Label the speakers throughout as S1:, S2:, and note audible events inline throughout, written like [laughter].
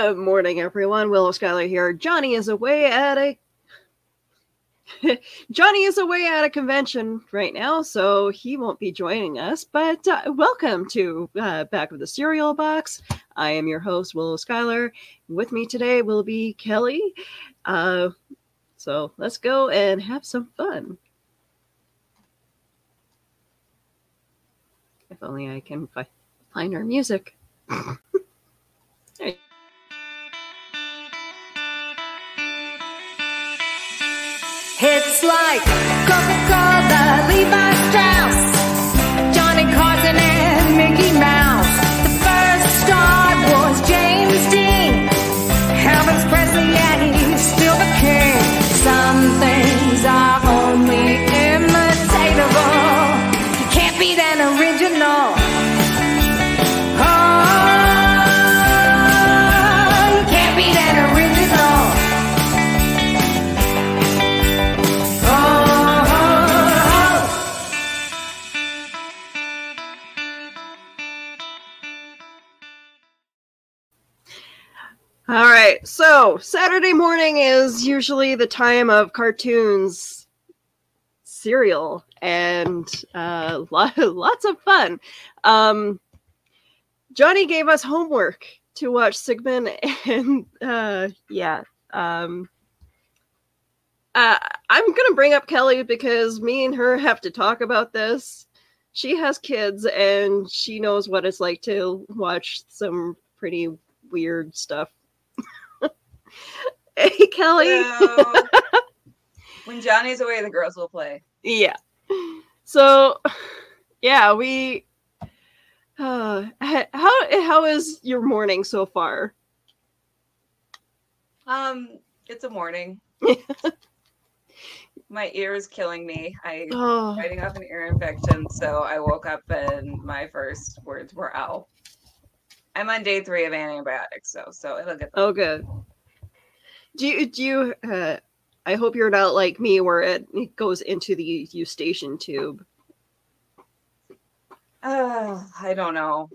S1: Good morning, everyone. Willow Skylor here. Johnny is away at a [laughs] Johnny is away at a convention right now, so he won't be joining us. But uh, welcome to uh, Back of the Cereal Box. I am your host, Willow Skylor. With me today will be Kelly. Uh, so let's go and have some fun. If only I can fi- find our music. [laughs]
S2: It's like Coca-Cola, Levi Strauss, Johnny Carson and Mickey Mouse. The first star was James Dean. Elvis Presley,
S1: So Saturday morning is usually the time of cartoons, cereal, and uh, [laughs] lo- lots of fun. Um, Johnny gave us homework to watch Sigmund, [laughs] and uh, yeah. Um, uh, I'm gonna bring up Kelly because me and her have to talk about this. She has kids, and she knows what it's like to watch some pretty weird stuff. Hey, [laughs] Kelly.
S3: So, [laughs] when Johnny's away, the girls will play.
S1: Yeah. So, yeah, we. [sighs] Uh, how how is your morning so far?
S3: Um, it's a morning. [laughs] My ear is killing me. I
S1: Oh,
S3: fighting off an ear infection, so I woke up and my first words were "ow." I'm on day three of antibiotics, so so it'll get.
S1: oh, good. Do you do you? Uh, I hope you're not like me, where it, goes into the eustachian tube.
S3: Uh, I don't know.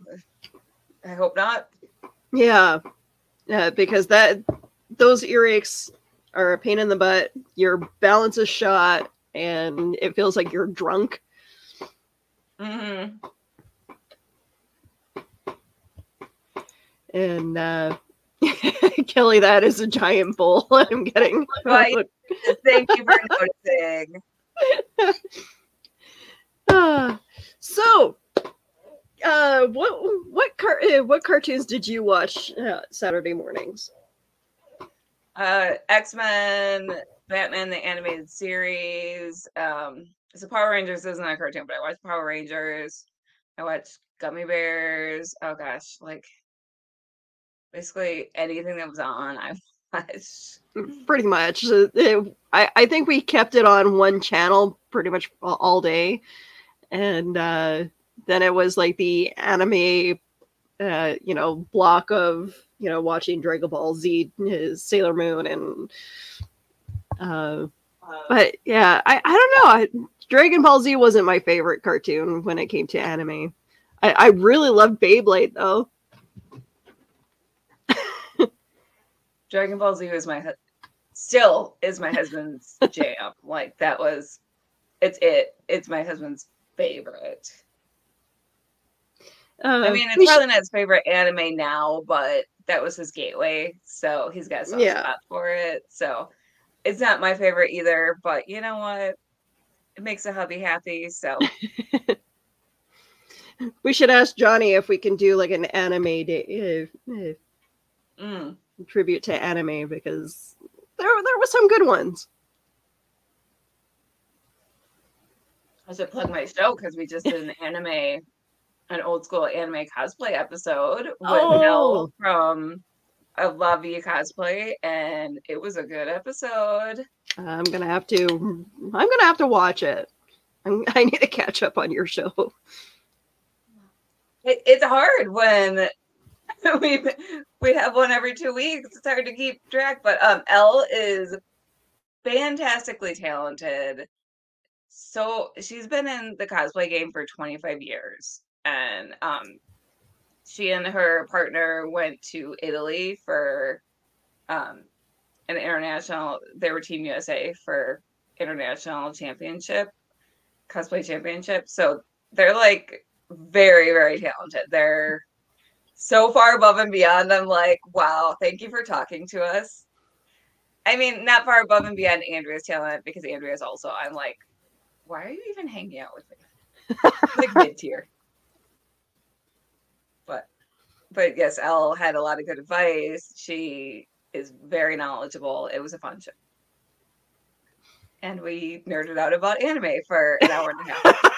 S3: I hope not.
S1: Yeah, yeah, because that those earaches are a pain in the butt. Your balance is shot, and it feels like you're drunk.
S3: Mm hmm
S1: And uh, [laughs] Kelly, that is a giant bowl [laughs] I'm getting. [laughs]
S3: Right. Thank you for noticing.
S1: Ah, [sighs] so, uh, what what car uh, what cartoons did you watch uh, Saturday mornings?
S3: Uh, X Men, Batman the animated series. Um, so Power Rangers isn't a cartoon, but I watched Power Rangers. I watched Gummi Bears. Oh gosh, like basically anything that was on, I [laughs] watched.
S1: Pretty much. It- I I think we kept it on one channel pretty much all day, and uh, then it was like the anime, uh, you know, block of you know watching Dragon Ball Z, Sailor Moon, and Uh, but yeah, I, I don't know. I, Dragon Ball Z wasn't my favorite cartoon when it came to anime. I, I really loved Beyblade though.
S3: Dragon Ball Z was my hu- still is my husband's [laughs] jam. Like that was, it's it. It's my husband's favorite.
S1: Uh,
S3: I mean, it's
S1: should-
S3: probably not his favorite anime now, but that was his gateway. So he's got a soft
S1: Yeah.
S3: spot for it. So it's not my favorite either, but you know what? It makes a hubby happy. So [laughs]
S1: we should ask Johnny if we can do like an anime day, uh, uh,
S3: mm,
S1: tribute to anime because there there were some good ones.
S3: I should plug my show because we just did an anime, an old school anime cosplay episode with
S1: Oh.
S3: Mel from I Love You Cosplay, and it was a good episode.
S1: I'm gonna have to. I'm gonna have to watch it. I'm, I need to catch up on your show.
S3: It, it's hard when [laughs] we we have one every two weeks. It's hard to keep track, but um, Elle is fantastically talented. So she's been in the cosplay game for 25 years, and um, she and her partner went to Italy for um, an international. They were Team USA for international championship, cosplay championship. So they're like very, very talented. They're so far above and beyond. I'm like, wow, thank you for talking to us. I mean, not far above and beyond Andrea's talent because Andrea's also. I'm like, why are you even hanging out with me? [laughs] like mid tier. But, but yes, Elle had a lot of good advice. She is very knowledgeable. It was a fun show. And we nerded out about anime for an hour and a half. [laughs]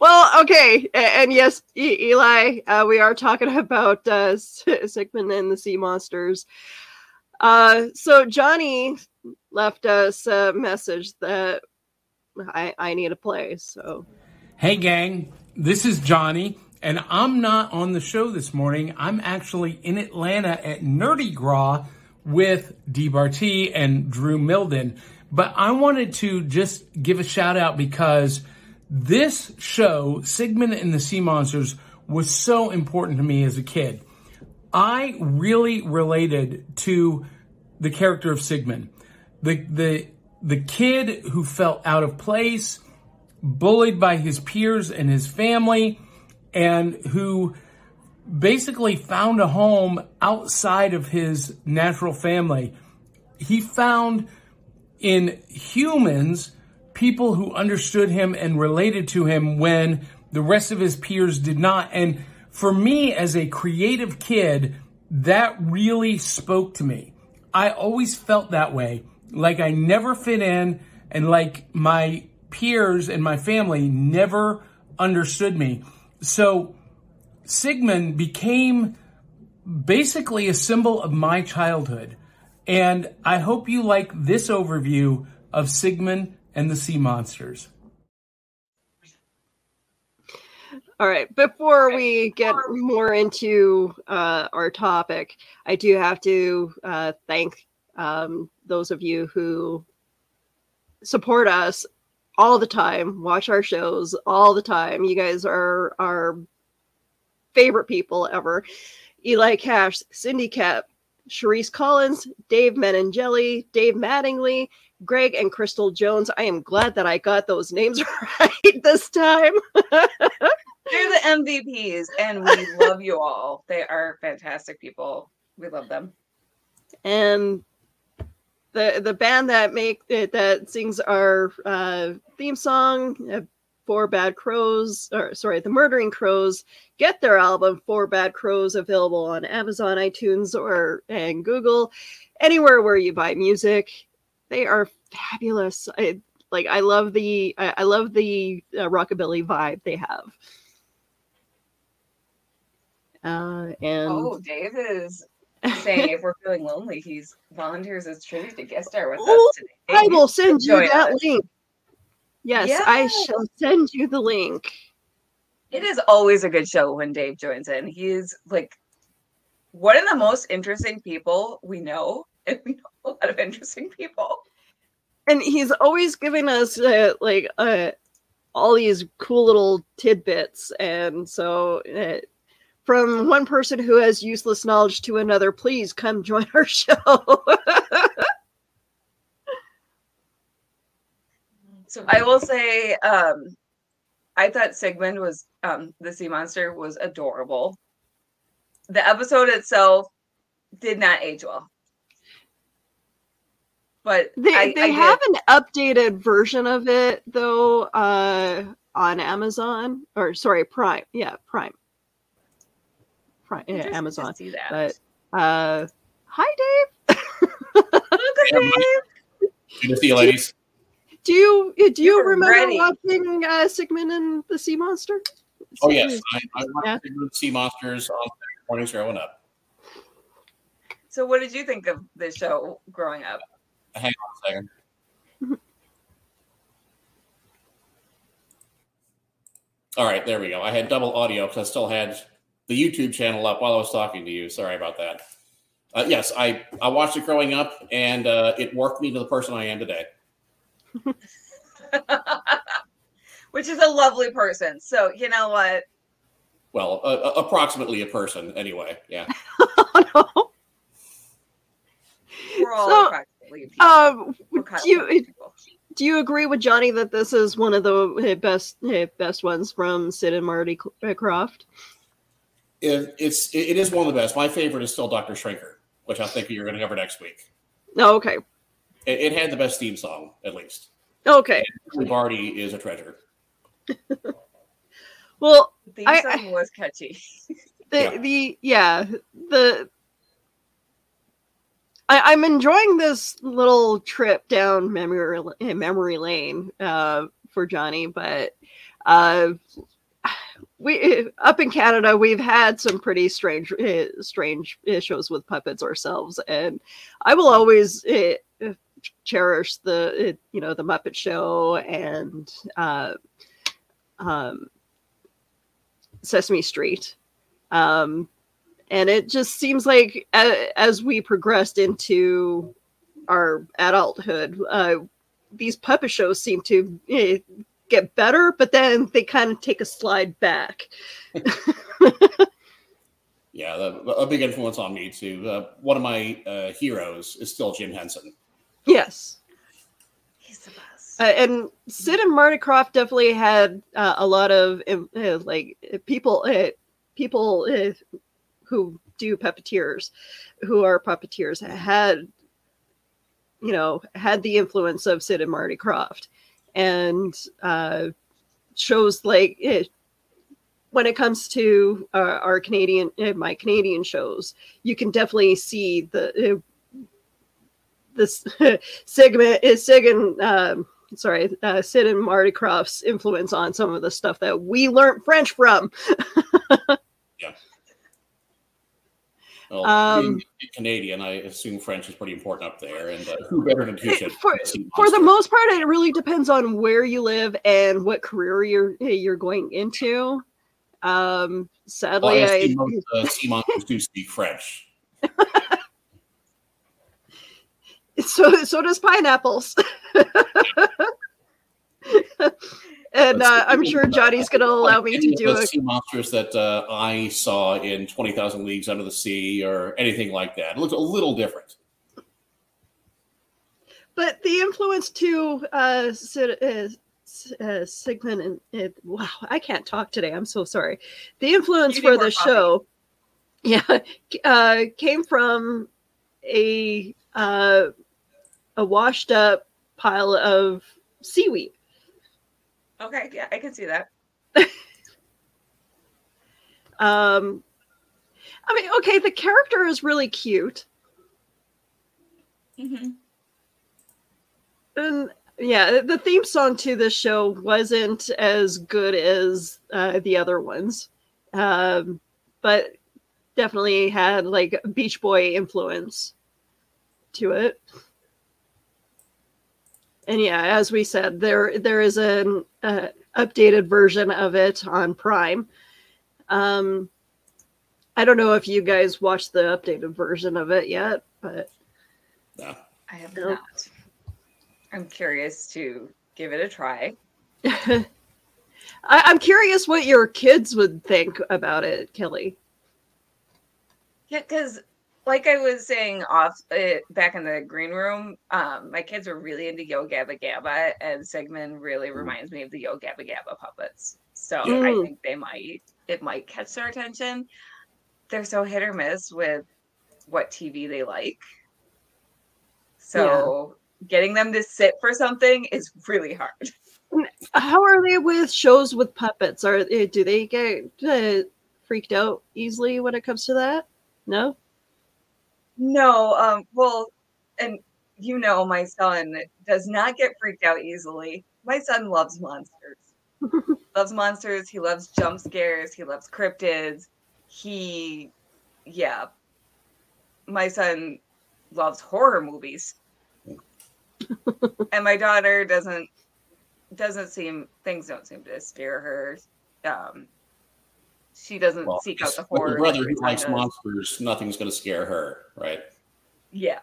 S1: well, okay, and yes, e- Eli, uh, we are talking [laughs] about uh, Sigmund and the Sea Monsters. Uh, so Johnny left us a message that I, I need to play. So,
S4: hey, gang, this is Johnny, and I'm not on the show this morning. I'm actually in Atlanta at Nerdy Gras with DBarT and Drew Milden. But I wanted to just give a shout out because this show, Sigmund and the Sea Monsters, was so important to me as a kid. I really related to the character of Sigmund. The, the, the kid who felt out of place, bullied by his peers and his family, and who basically found a home outside of his natural family. He found in humans people who understood him and related to him when the rest of his peers did not. And for me as a creative kid, that really spoke to me. I always felt that way, like I never fit in and like my peers and my family never understood me. So Sigmund became basically a symbol of my childhood. And I hope you like this overview of Sigmund and the Sea Monsters.
S1: All right, before we get more into uh, our topic, I do have to uh, thank um, those of you who support us all the time, watch our shows all the time. You guys are our favorite people ever. Eli Cash, Cindy Cap, Cherise Collins, Dave Menangeli, Dave Mattingly, Greg and Crystal Jones. I am glad that I got those names [laughs] right this time. [laughs]
S3: They're the MVPs, and we love you all. They are fantastic people. We love them.
S1: And the the band that make that sings our uh, theme song, uh, Four Bad Crows, or sorry, the Murdering Crows, get their album Four Bad Crows available on Amazon, iTunes, or and Google, anywhere where you buy music. They are fabulous. I, like I love the I, I love the uh, rockabilly vibe they have. Uh, and
S3: oh, Dave is saying if we're feeling lonely, he's volunteers as tribute to guest star with
S1: oh,
S3: us today.
S1: I will send you that
S3: us.
S1: link. Yes, I shall send you the link.
S3: It is always a good show when Dave joins in. He's like one of the most interesting people we know, [laughs] and we know a lot of interesting people.
S1: And he's always giving us uh, like uh, all these cool little tidbits. And so uh, from one person who has useless knowledge to another please come join our [laughs] show.
S3: So I will say, um, I thought Sigmund was um, the sea monster was adorable. The episode itself did not age well, but
S1: they,
S3: I,
S1: they
S3: I
S1: have
S3: did,
S1: an updated version of it though uh, on amazon or sorry prime yeah prime prime yeah, amazon
S3: see that.
S1: but uh hi dave
S3: Look at Dave.
S5: Good see you, ladies.
S1: Do you do you
S3: You're
S1: remember
S3: ready.
S1: watching uh, Sigmund and the Sea Monster?
S5: Oh yes, I, I
S1: Yeah.
S5: watched the sea monsters on mornings growing up.
S3: So, what did you think of this show growing up?
S5: Hang on a second. [laughs] All right, there we go. I had double audio because I still had the YouTube channel up while I was talking to you. Sorry about that. Uh, yes, I, I watched it growing up, and uh, it worked me to the person I am today. [laughs]
S3: Which is a lovely person. So, you know what?
S5: Well, uh, approximately a person, anyway. Yeah. [laughs]
S1: oh, no.
S3: We're all
S1: So,
S3: practically people.
S1: Um, do you do you agree with Johnny that this is one of the best best ones from Sid and Marty uh, Krofft?
S5: It, it's it is one of the best. My favorite is still Doctor Shrinker, which I think you're going to cover next week.
S1: Oh, okay,
S5: It, it had the best theme song, at least.
S1: okay.
S5: And Marty is a treasure. [laughs]
S1: Well,
S3: The
S1: I-
S3: song was catchy.
S1: the
S5: Yeah.
S1: the yeah the I, I'm enjoying this little trip down memory memory lane uh, for Johnny, but uh, we up in Canada we've had some pretty strange uh, strange shows with puppets ourselves, and I will always uh, cherish the you know the Muppet Show and uh, um, Sesame Street. Um, and it just seems like a, as we progressed into our adulthood, uh, these puppet shows seem to eh, get better, but then they kind of take a slide back. [laughs]
S5: Yeah, the, a big influence on me too. Uh, one of my uh, heroes is still Jim Henson.
S1: Yes.
S3: He's the best.
S1: Uh, and Sid and Marty Krofft definitely had uh, a lot of uh, like people, uh, people uh, who do puppeteers, who are puppeteers, had you know had the influence of Sid and Marty Krofft, and uh, shows like it. When it comes to uh, our Canadian, uh, my Canadian shows, you can definitely see the uh, this [laughs] segment is Sig and um, sorry, uh, Sid and Marty Krofft's influence on some of the stuff that we learned French from. [laughs]
S5: Well,
S1: Um,
S5: being Canadian, I assume French is pretty important up there. And uh, who better than Tuchin? [laughs]
S1: for, for the most part, it really depends on where you live and what career you're you're going into. Um, sadly,
S5: well, I [laughs] most uh, sea monsters do speak French. [laughs]
S1: so so does pineapples. And uh, I'm sure Johnny's going to allow me to do
S5: the
S1: a
S5: sea monsters that uh, I saw in Twenty Thousand Leagues Under the Sea or anything like that. It looks a little different.
S1: but the influence to uh, Sid, uh, S- uh, Sigmund and it, wow, I can't talk today. I'm so sorry. The influence for the
S3: more coffee.
S1: show, [laughs] yeah, uh, came from a uh, a washed up pile of seaweed.
S3: Okay, yeah, I can see that. [laughs]
S1: Um, I mean, okay, the character is really cute,
S3: Mm-hmm.
S1: and yeah, the theme song to this show wasn't as good as uh, the other ones, um, but definitely had like Beach Boy influence to it. And yeah, as we said, there there is an uh, updated version of it on Prime. Um, I don't know if you guys watched the updated version of it yet, but
S5: No.
S3: I have
S1: Nope.
S3: not. I'm curious to give it a try. [laughs]
S1: I, I'm curious what your kids would think about it, Kelly.
S3: Yeah, because like I was saying off uh, back in the green room, um, my kids were really into Yo Gabba Gabba, and Sigmund really reminds me of the Yo Gabba Gabba puppets. So I
S1: Mm.
S3: think they might it might catch their attention. They're so hit or miss with what TV they like. So getting them to sit for something is really hard.
S1: How are they with shows with puppets? Are eh, do they get uh, freaked out easily when it comes to that? No.
S3: No, um, well, and you know, my son does not get freaked out easily. My son loves monsters. [laughs] loves monsters. He loves jump scares. He loves cryptids. He, yeah. My son loves horror movies. and my daughter doesn't doesn't seem things don't seem to scare her. Um, she doesn't
S5: Well,
S3: seek out the horror.
S5: brother who likes
S3: does.
S5: monsters, nothing's going to scare her, right?
S3: Yeah.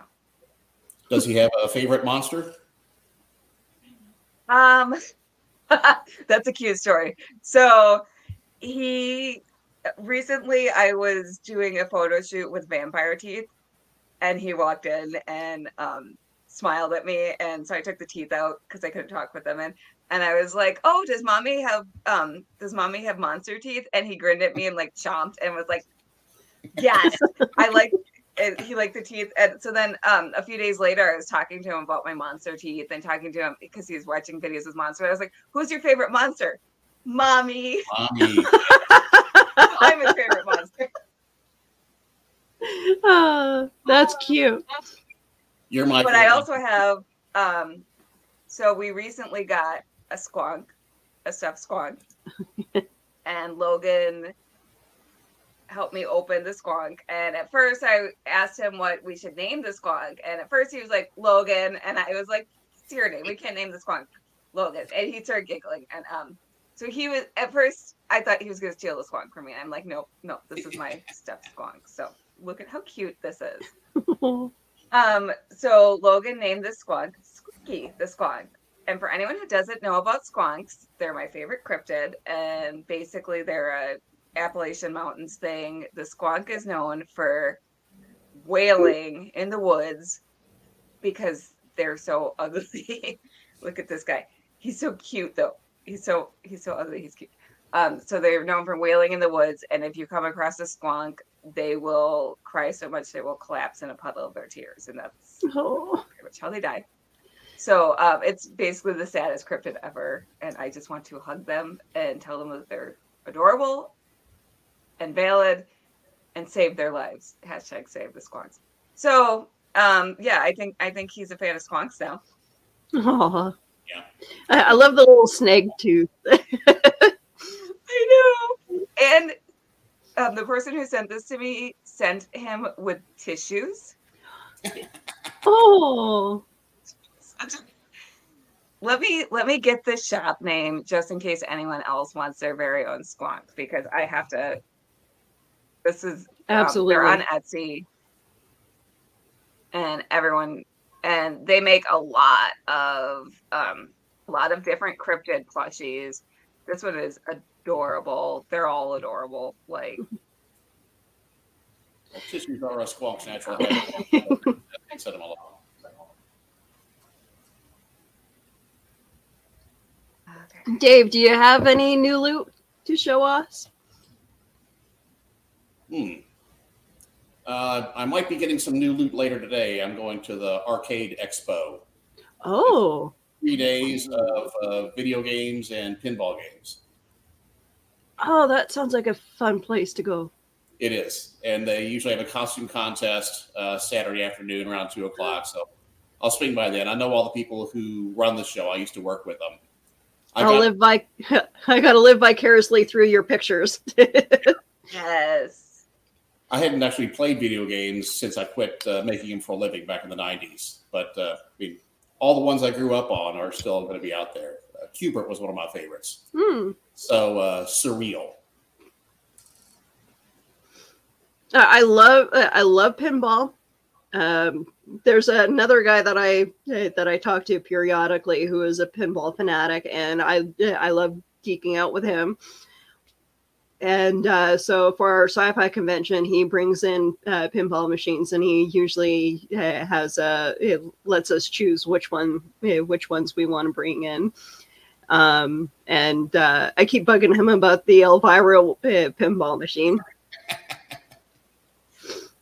S5: Does he have a favorite monster?
S3: Um, [laughs] that's a cute story. So he recently I was doing a photo shoot with vampire teeth, and he walked in and um, smiled at me, and so I took the teeth out because I couldn't talk with them in. And I was like, "Oh, does mommy have um does mommy have monster teeth?" And he grinned at me and like chomped and was like, "Yes, I like." [laughs] And he liked the teeth, and so then um, a few days later, I was talking to him about my monster teeth and talking to him because he was watching videos with monster. I was like, "Who's your favorite monster?" Mommy.
S5: Mommy. [laughs]
S3: I'm his favorite monster.
S1: Ah, that's cute.
S5: You're my
S3: but I also have um so we recently got a squonk, a stuffed squonk. [laughs] and Logan helped me open the squonk. And at first I asked him what we should name the squonk. And at first he was like Logan and I was like, it's your name. We can't name the squonk Logan. And he started giggling. And um so he was at first I thought he was gonna steal the squonk from me. I'm like, nope, no, this is my [laughs] stuffed squonk. So look at how cute this is. [laughs] Um, so Logan named the squonk Squeaky the squonk. And for anyone who doesn't know about squonks, they're my favorite cryptid, and basically they're a Appalachian Mountains thing. The squonk is known for wailing in the woods because they're so ugly. [laughs] Look at this guy. He's so cute though. He's so he's so ugly. He's cute. Um, so they're known for wailing in the woods, and if you come across a squonk, they will cry so much they will collapse in a puddle of their tears, and that's
S1: Oh,
S3: pretty much how they die. So um, it's basically the saddest cryptid ever, and I just want to hug them and tell them that they're adorable and valid and save their lives. Hashtag save the squonks. So um, yeah, I think I think he's a fan of squonks now.
S1: Aw.
S5: Yeah.
S1: I, I love the little snake tooth. [laughs]
S3: I know. And um, the person who sent this to me sent him with tissues.
S1: Oh,
S3: Let me let me get the shop name just in case anyone else wants their very own squonk because I have to. This is um,
S1: absolutely.
S3: they're on Etsy, and everyone and they make a lot of um, a lot of different cryptid plushies. This one is adorable. They're all adorable. Like
S5: Well, tissues are a squonk's natural [laughs] habitat. Set them all up.
S3: okay.
S1: Dave, do you have any new loot to show us?
S5: Hmm. Uh, I might be getting some new loot later today. I'm going to the Arcade Expo.
S1: Oh,
S5: Three days of uh, video games and pinball games.
S1: oh, that sounds like a fun place to go.
S5: It is, and they usually have a costume contest uh, Saturday afternoon around two o'clock. So I'll swing by then. I know all the people who run the show. I used to work with them. I
S1: I'll live by. [laughs] I gotta live vicariously through your pictures. [laughs]
S3: Yes.
S5: I hadn't actually played video games since I quit uh, making them for a living back in the '90s. But uh, I mean, all the ones I grew up on are still going to be out there. Uh, Q*bert was one of my favorites.
S1: hmm.
S5: So uh, surreal.
S1: Uh, I love. uh, I love pinball. Um, there's another guy that I that I talk to periodically who is a pinball fanatic, and I I love geeking out with him. And uh, so for our sci-fi convention, he brings in uh, pinball machines, and he usually uh, has uh, it lets us choose which one uh, which ones we want to bring in. Um, and uh, I keep bugging him about the Elvira uh, pinball machine.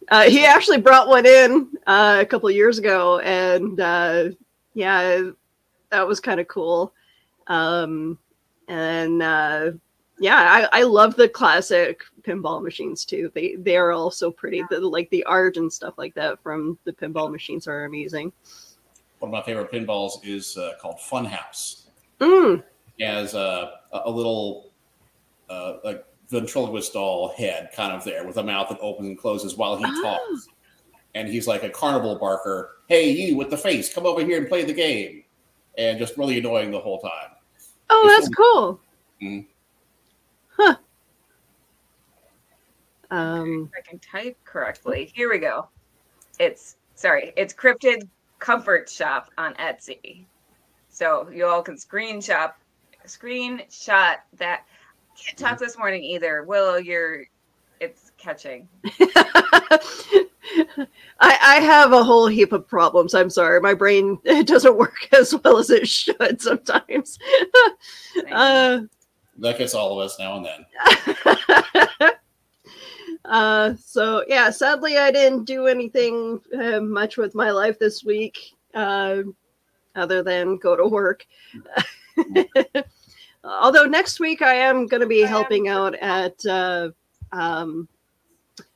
S1: Uh, he actually brought one in uh, a couple years ago, and uh, yeah, that was kind of cool. Um, and uh, yeah, I, I love the classic pinball machines too. They they are all so pretty. The, like the art and stuff like that from the pinball machines are amazing.
S5: One of my favorite pinballs is uh, called Funhouse.
S1: Mm,
S5: It has uh, a, a little uh, like ventriloquist doll head kind of there with a mouth that opens and closes while he
S1: Ah.
S5: talks. And he's like a carnival barker. Hey, you with the face, come over here and play the game. And just really annoying the whole time.
S1: oh,
S5: It's
S1: that's
S5: so-
S1: cool.
S5: Mm.
S1: Huh. Um,
S3: If I can type correctly. Here we go. It's sorry, it's Cryptid Comfort Shop on Etsy. So you all can screenshot screenshot that. Can't talk this morning either. Willow, you're it's catching. [laughs]
S1: I, I have a whole heap of problems. I'm sorry. My brain [laughs] it doesn't work [laughs] as well as it should sometimes. uh,
S5: That gets all of us now and then.
S1: uh, so yeah, sadly, I didn't do anything uh, much with my life this week, uh, other than go to work. Although next week I am going to be helping out at uh, um,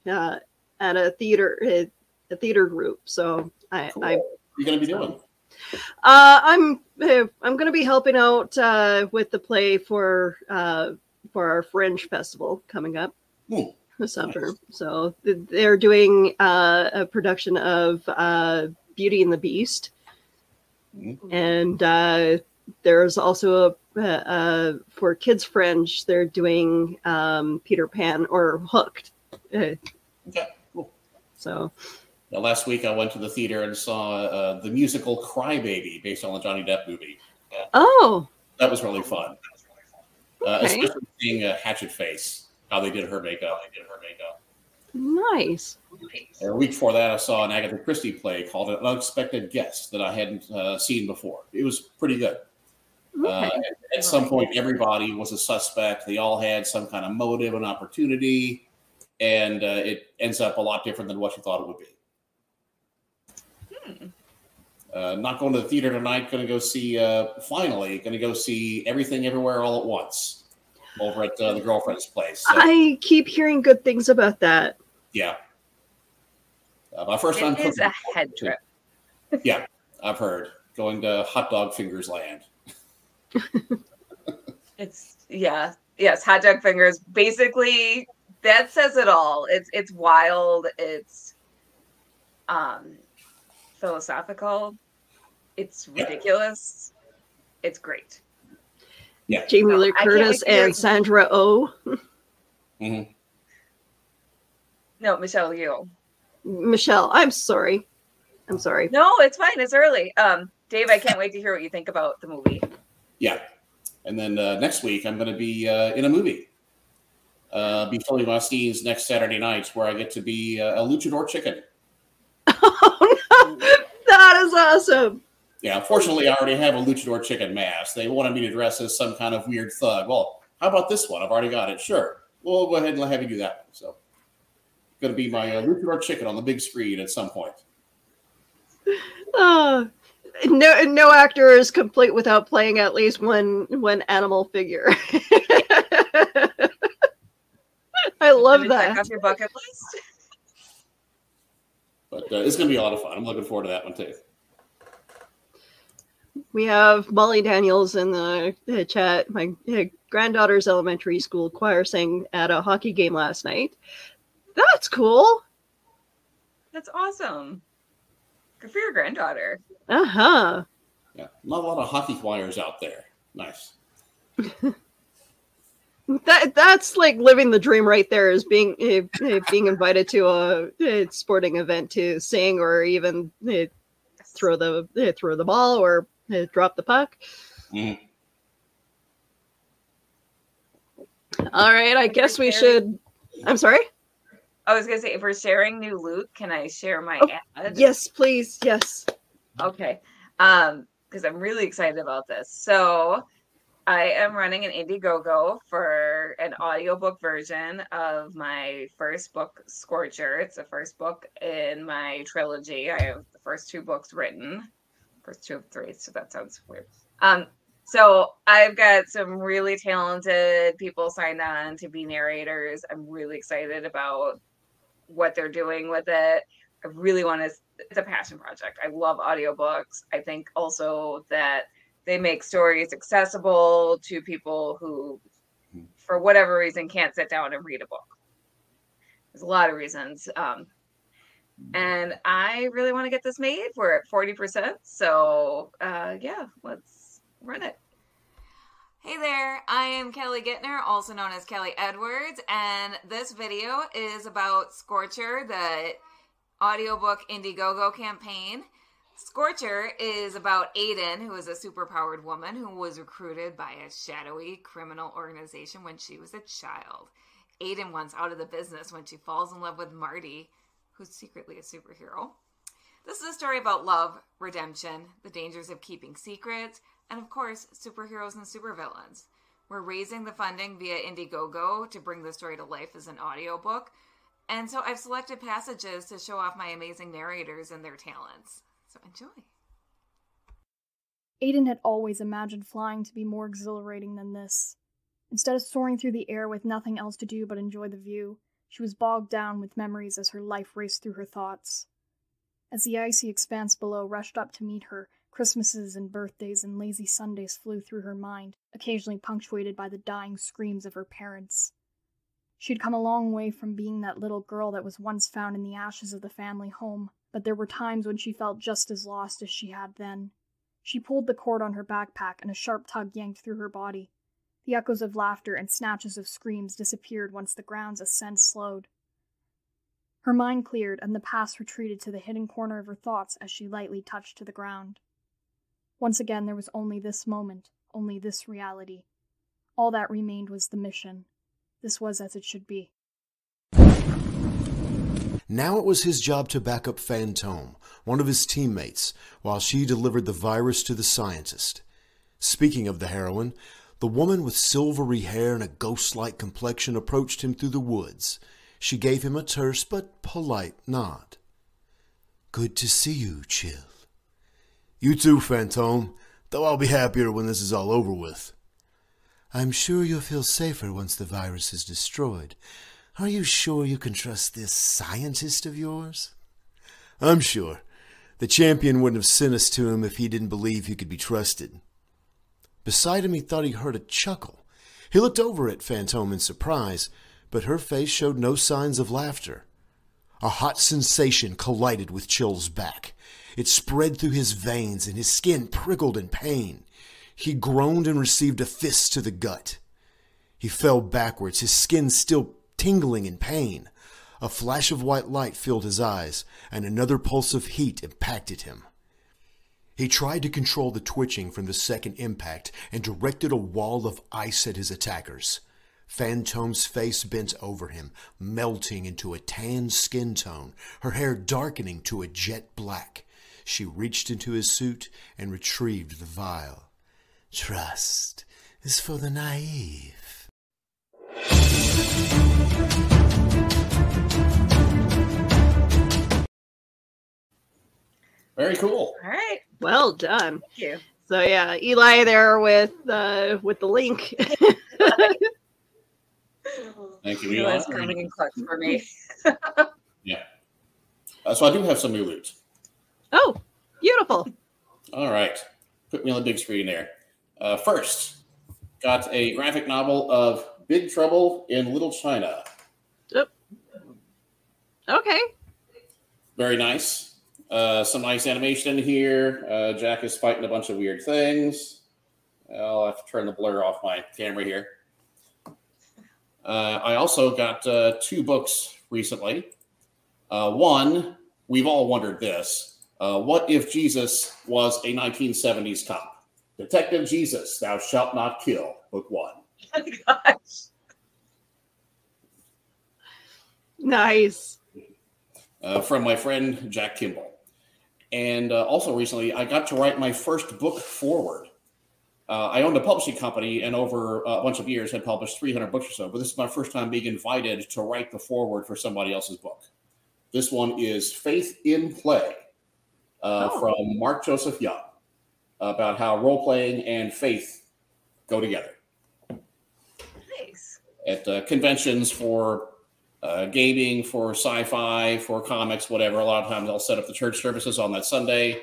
S1: uh, at a theater a, a theater group. So I,
S5: Cool.
S1: I
S5: What are you going to be doing?
S1: uh, I'm uh, I'm going to be helping out uh, with the play for uh, for our Fringe festival coming up this summer.
S5: Nice.
S1: So they're doing uh, a production of uh, Beauty and the Beast,
S5: Mhm.
S1: and uh, there's also a uh, uh, for Kids Fringe. They're doing um, Peter Pan or Hooked.
S5: Okay, cool.
S1: so
S5: Now, last week I went to the theater and saw uh, the musical Crybaby based on the Johnny Depp movie.
S1: oh
S5: That was really fun. Uh,
S1: Okay.
S5: especially seeing uh, Hatchet Face, how they did her makeup. They did her makeup.
S1: nice.
S5: And a week before that, I saw an Agatha Christie play called An Unexpected Guest that I hadn't uh, seen before. It was pretty good. Uh,
S1: Okay.
S5: at- at some point, everybody was a suspect. They all had some kind of motive and opportunity, and uh, it ends up a lot different than what you thought it would be. Uh, not going to the theater tonight. Going to go see. Uh, finally, going to go see Everything Everywhere All at Once over at uh, the girlfriend's place. So,
S1: I keep hearing good things about that.
S5: yeah, uh, my first time
S3: It is a head trip.
S5: Yeah, I've heard going to Hot Dog Fingers Land.
S3: It's yeah, yes, hot dog fingers. Basically, that says it all. It's it's wild. It's um philosophical. It's
S5: Yeah.
S3: ridiculous. It's great. Yeah.
S1: Jamie
S3: No,
S1: Lee
S3: I can't
S1: Curtis
S3: wait to hear
S1: and
S3: it.
S1: Sandra Oh.
S5: hmm
S3: No, Michelle, you.
S1: Michelle, I'm sorry. I'm sorry.
S3: No, it's fine. It's early. Um, Dave, I can't wait to hear what you think about the movie.
S5: Yeah, and then uh, next week I'm going to be uh, in a movie. Uh, be filming my next Saturday night, where I get to be uh, a luchador chicken.
S1: Oh no, [laughs] that is awesome.
S5: Yeah, fortunately, I already have a luchador chicken mask. They wanted me to dress as some kind of weird thug. Well, how about this one? I've already got it. Sure, we'll go ahead and have you do that one. So, going to be my uh, luchador chicken on the big screen at some point.
S1: Uh, no, no actor is complete without playing at least one one animal figure. [laughs] I love that.
S3: off your bucket list.
S5: But uh, it's going to be a lot of fun. I'm looking forward to that one too.
S1: We have Molly Daniels in the, the chat. My uh, granddaughter's elementary school choir sang at a hockey game last night. That's cool.
S3: That's awesome. Good for your granddaughter.
S1: Uh huh.
S5: Yeah, not a lot of hockey choirs out there. Nice. [laughs]
S1: That that's like living the dream right there. Is being uh, being invited to a, uh sporting event to sing or even uh, throw the uh, throw the ball or uh, drop the puck.
S5: Mhm.
S1: All right, I guess we should. I'm sorry.
S3: I was gonna say if we're sharing new loot, can I share my
S1: Oh,
S3: ad?
S1: Yes, please. Yes.
S3: Okay. Um, because I'm really excited about this. So I am running an Indiegogo for an audiobook version of my first book, Scorcher. It's the first book in my trilogy. I have the first two books written. First two of three, so that sounds weird. Um, so I've got some really talented people signed on to be narrators. I'm really excited about what they're doing with it. I really want to it's a passion project. I love audiobooks. I think also that they make stories accessible to people who, for whatever reason, can't sit down and read a book. There's a lot of reasons. Um, and I really want to get this made. We're at 40%. So, uh, yeah, let's run it.
S6: Hey there, I am Kelly Guentner, also known as Kelly Edwards, and this video is about Scorcher, the audiobook Indiegogo campaign. Scorcher is about Aiden, who is a superpowered woman who was recruited by a shadowy criminal organization when she was a child. Aiden wants out of the business when she falls in love with Marty, who's secretly a superhero. This is a story about love, redemption, the dangers of keeping secrets, and of course, superheroes and supervillains. We're raising the funding via Indiegogo to bring the story to life as an audiobook. And so I've selected passages to show off my amazing narrators and their talents. So enjoy.
S7: Aiden had always imagined flying to be more exhilarating than this. Instead of soaring through the air with nothing else to do but enjoy the view, she was bogged down with memories as her life raced through her thoughts. As the icy expanse below rushed up to meet her, Christmases and birthdays and lazy Sundays flew through her mind, occasionally punctuated by the dying screams of her parents. She had come a long way from being that little girl that was once found in the ashes of the family home, but there were times when she felt just as lost as she had then. She pulled the cord on her backpack and a sharp tug yanked through her body. The echoes of laughter and snatches of screams disappeared once the ground's ascent slowed. Her mind cleared and the past retreated to the hidden corner of her thoughts as she lightly touched to the ground. Once again, there was only this moment, only this reality. All that remained was the mission. This was as it should be.
S8: Now it was his job to back up Fantome, one of his teammates, while she delivered the virus to the scientist. Speaking of the heroine, the woman with silvery hair and a ghost like complexion approached him through the woods. She gave him a terse but polite nod. Good to see you, Chill. You too, Fantome, though I'll be happier when this is all over with. I'm sure you'll feel safer once the virus is destroyed. Are you sure you can trust this scientist of yours? I'm sure. The champion wouldn't have sent us to him if he didn't believe he could be trusted. Beside him, he thought he heard a chuckle. He looked over at Fantome in surprise, but her face showed no signs of laughter. A hot sensation collided with Chill's back. It spread through his veins, and his skin prickled in pain. He groaned and received a fist to the gut. He fell backwards, his skin still tingling in pain. A flash of white light filled his eyes, and another pulse of heat impacted him. He tried to control the twitching from the second impact and directed a wall of ice at his attackers. Fantome's face bent over him, melting into a tan skin tone, her hair darkening to a jet black. She reached into his suit and retrieved the vial. Trust is for the naive.
S5: Very cool.
S3: All right.
S1: Well done.
S3: Thank you.
S1: So yeah, Eli there with uh with the link. [laughs]
S5: Thank you,
S3: He
S5: Eli.
S3: was coming in clutch for me. [laughs]
S5: Yeah. Uh, so I do have some new loot.
S1: oh, beautiful.
S5: All right. Put me on the big screen there. Uh, first, got a graphic novel of Big Trouble in Little China. Yep.
S1: Okay.
S5: Very nice. Uh, some nice animation in here. Uh, Jack is fighting a bunch of weird things. I'll have to turn the blur off my camera here. Uh, I also got uh, two books recently. Uh, one, we've all wondered this. Uh, what if Jesus was a 1970s cop? Detective Jesus, Thou Shalt Not Kill, Book One.
S3: Oh [laughs] gosh.
S1: Nice.
S5: uh, from my friend Jack Kimball. And uh, also recently, I got to write my first book forward. Uh, I owned a publishing company and over a bunch of years had published 300 books or so, but this is my first time being invited to write the forward for somebody else's book. This one is Faith in Play uh,
S3: Oh.
S5: from Mark Joseph Young about how role playing and faith go together
S3: Nice.
S5: at uh, conventions for uh, gaming, for sci-fi, for comics, whatever. A lot of times I'll set up the church services on that Sunday,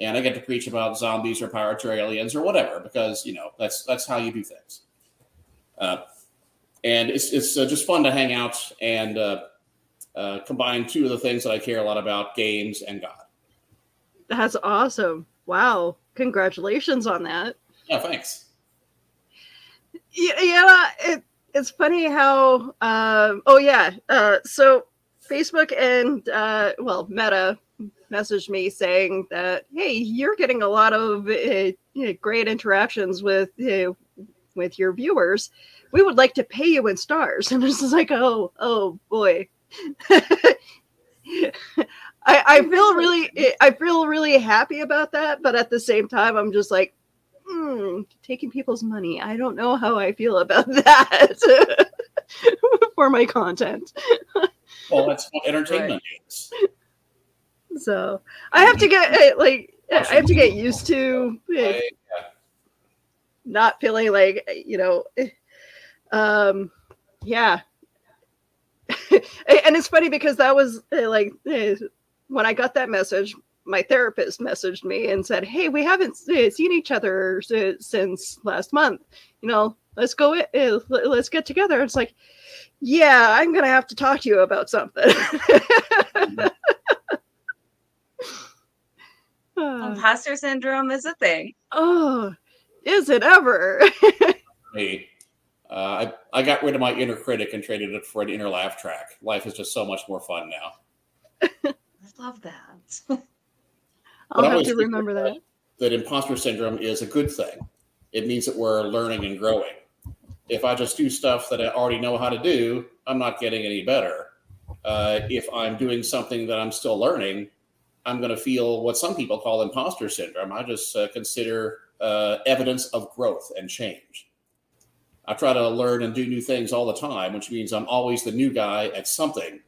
S5: and I get to preach about zombies or pirates or aliens or whatever because you know that's that's how you do things. Uh, and it's it's uh, just fun to hang out and uh, uh, combine two of the things that I care a lot about: games and God.
S1: That's awesome. Wow. Congratulations on that.
S5: Yeah, thanks.
S1: Yeah, yeah it, it's funny how um oh yeah uh so facebook and uh well meta messaged me saying that, "Hey, you're getting a lot of uh, uh, great interactions with uh, with your viewers. We would like to pay you in stars." [laughs] And this is like, "Oh, oh boy." [laughs] I, I feel really I feel really happy about that, but at the same time, I'm just like, hmm, taking people's money. I don't know how I feel about [laughs] that [laughs] for my content.
S5: Well, that's what entertainment is.
S1: So I have to get eh, like I have to get used to eh,
S5: I- yeah.
S1: not feeling like you know, eh, um, yeah. [laughs] and it's funny because that was eh, like eh, when I got that message. My therapist messaged me and said, "Hey, we haven't eh, seen each other since last month. You know, let's go. i- eh, Let's get together." It's like, yeah, I'm gonna have to talk to you about something. [laughs] [laughs]
S3: Imposter syndrome is a thing.
S1: oh, is it ever? [laughs]
S5: me. Uh, I, I got rid of my inner critic and traded it for an inner laugh track. Life is just so much more fun now.
S3: I love that. [laughs]
S1: I'll have to remember that.
S5: That imposter syndrome is a good thing. It means that we're learning and growing. If I just do stuff that I already know how to do, I'm not getting any better. Uh, if I'm doing something that I'm still learning, I'm going to feel what some people call imposter syndrome. I just uh, consider uh, evidence of growth and change. I try to learn and do new things all the time, which means I'm always the new guy at something.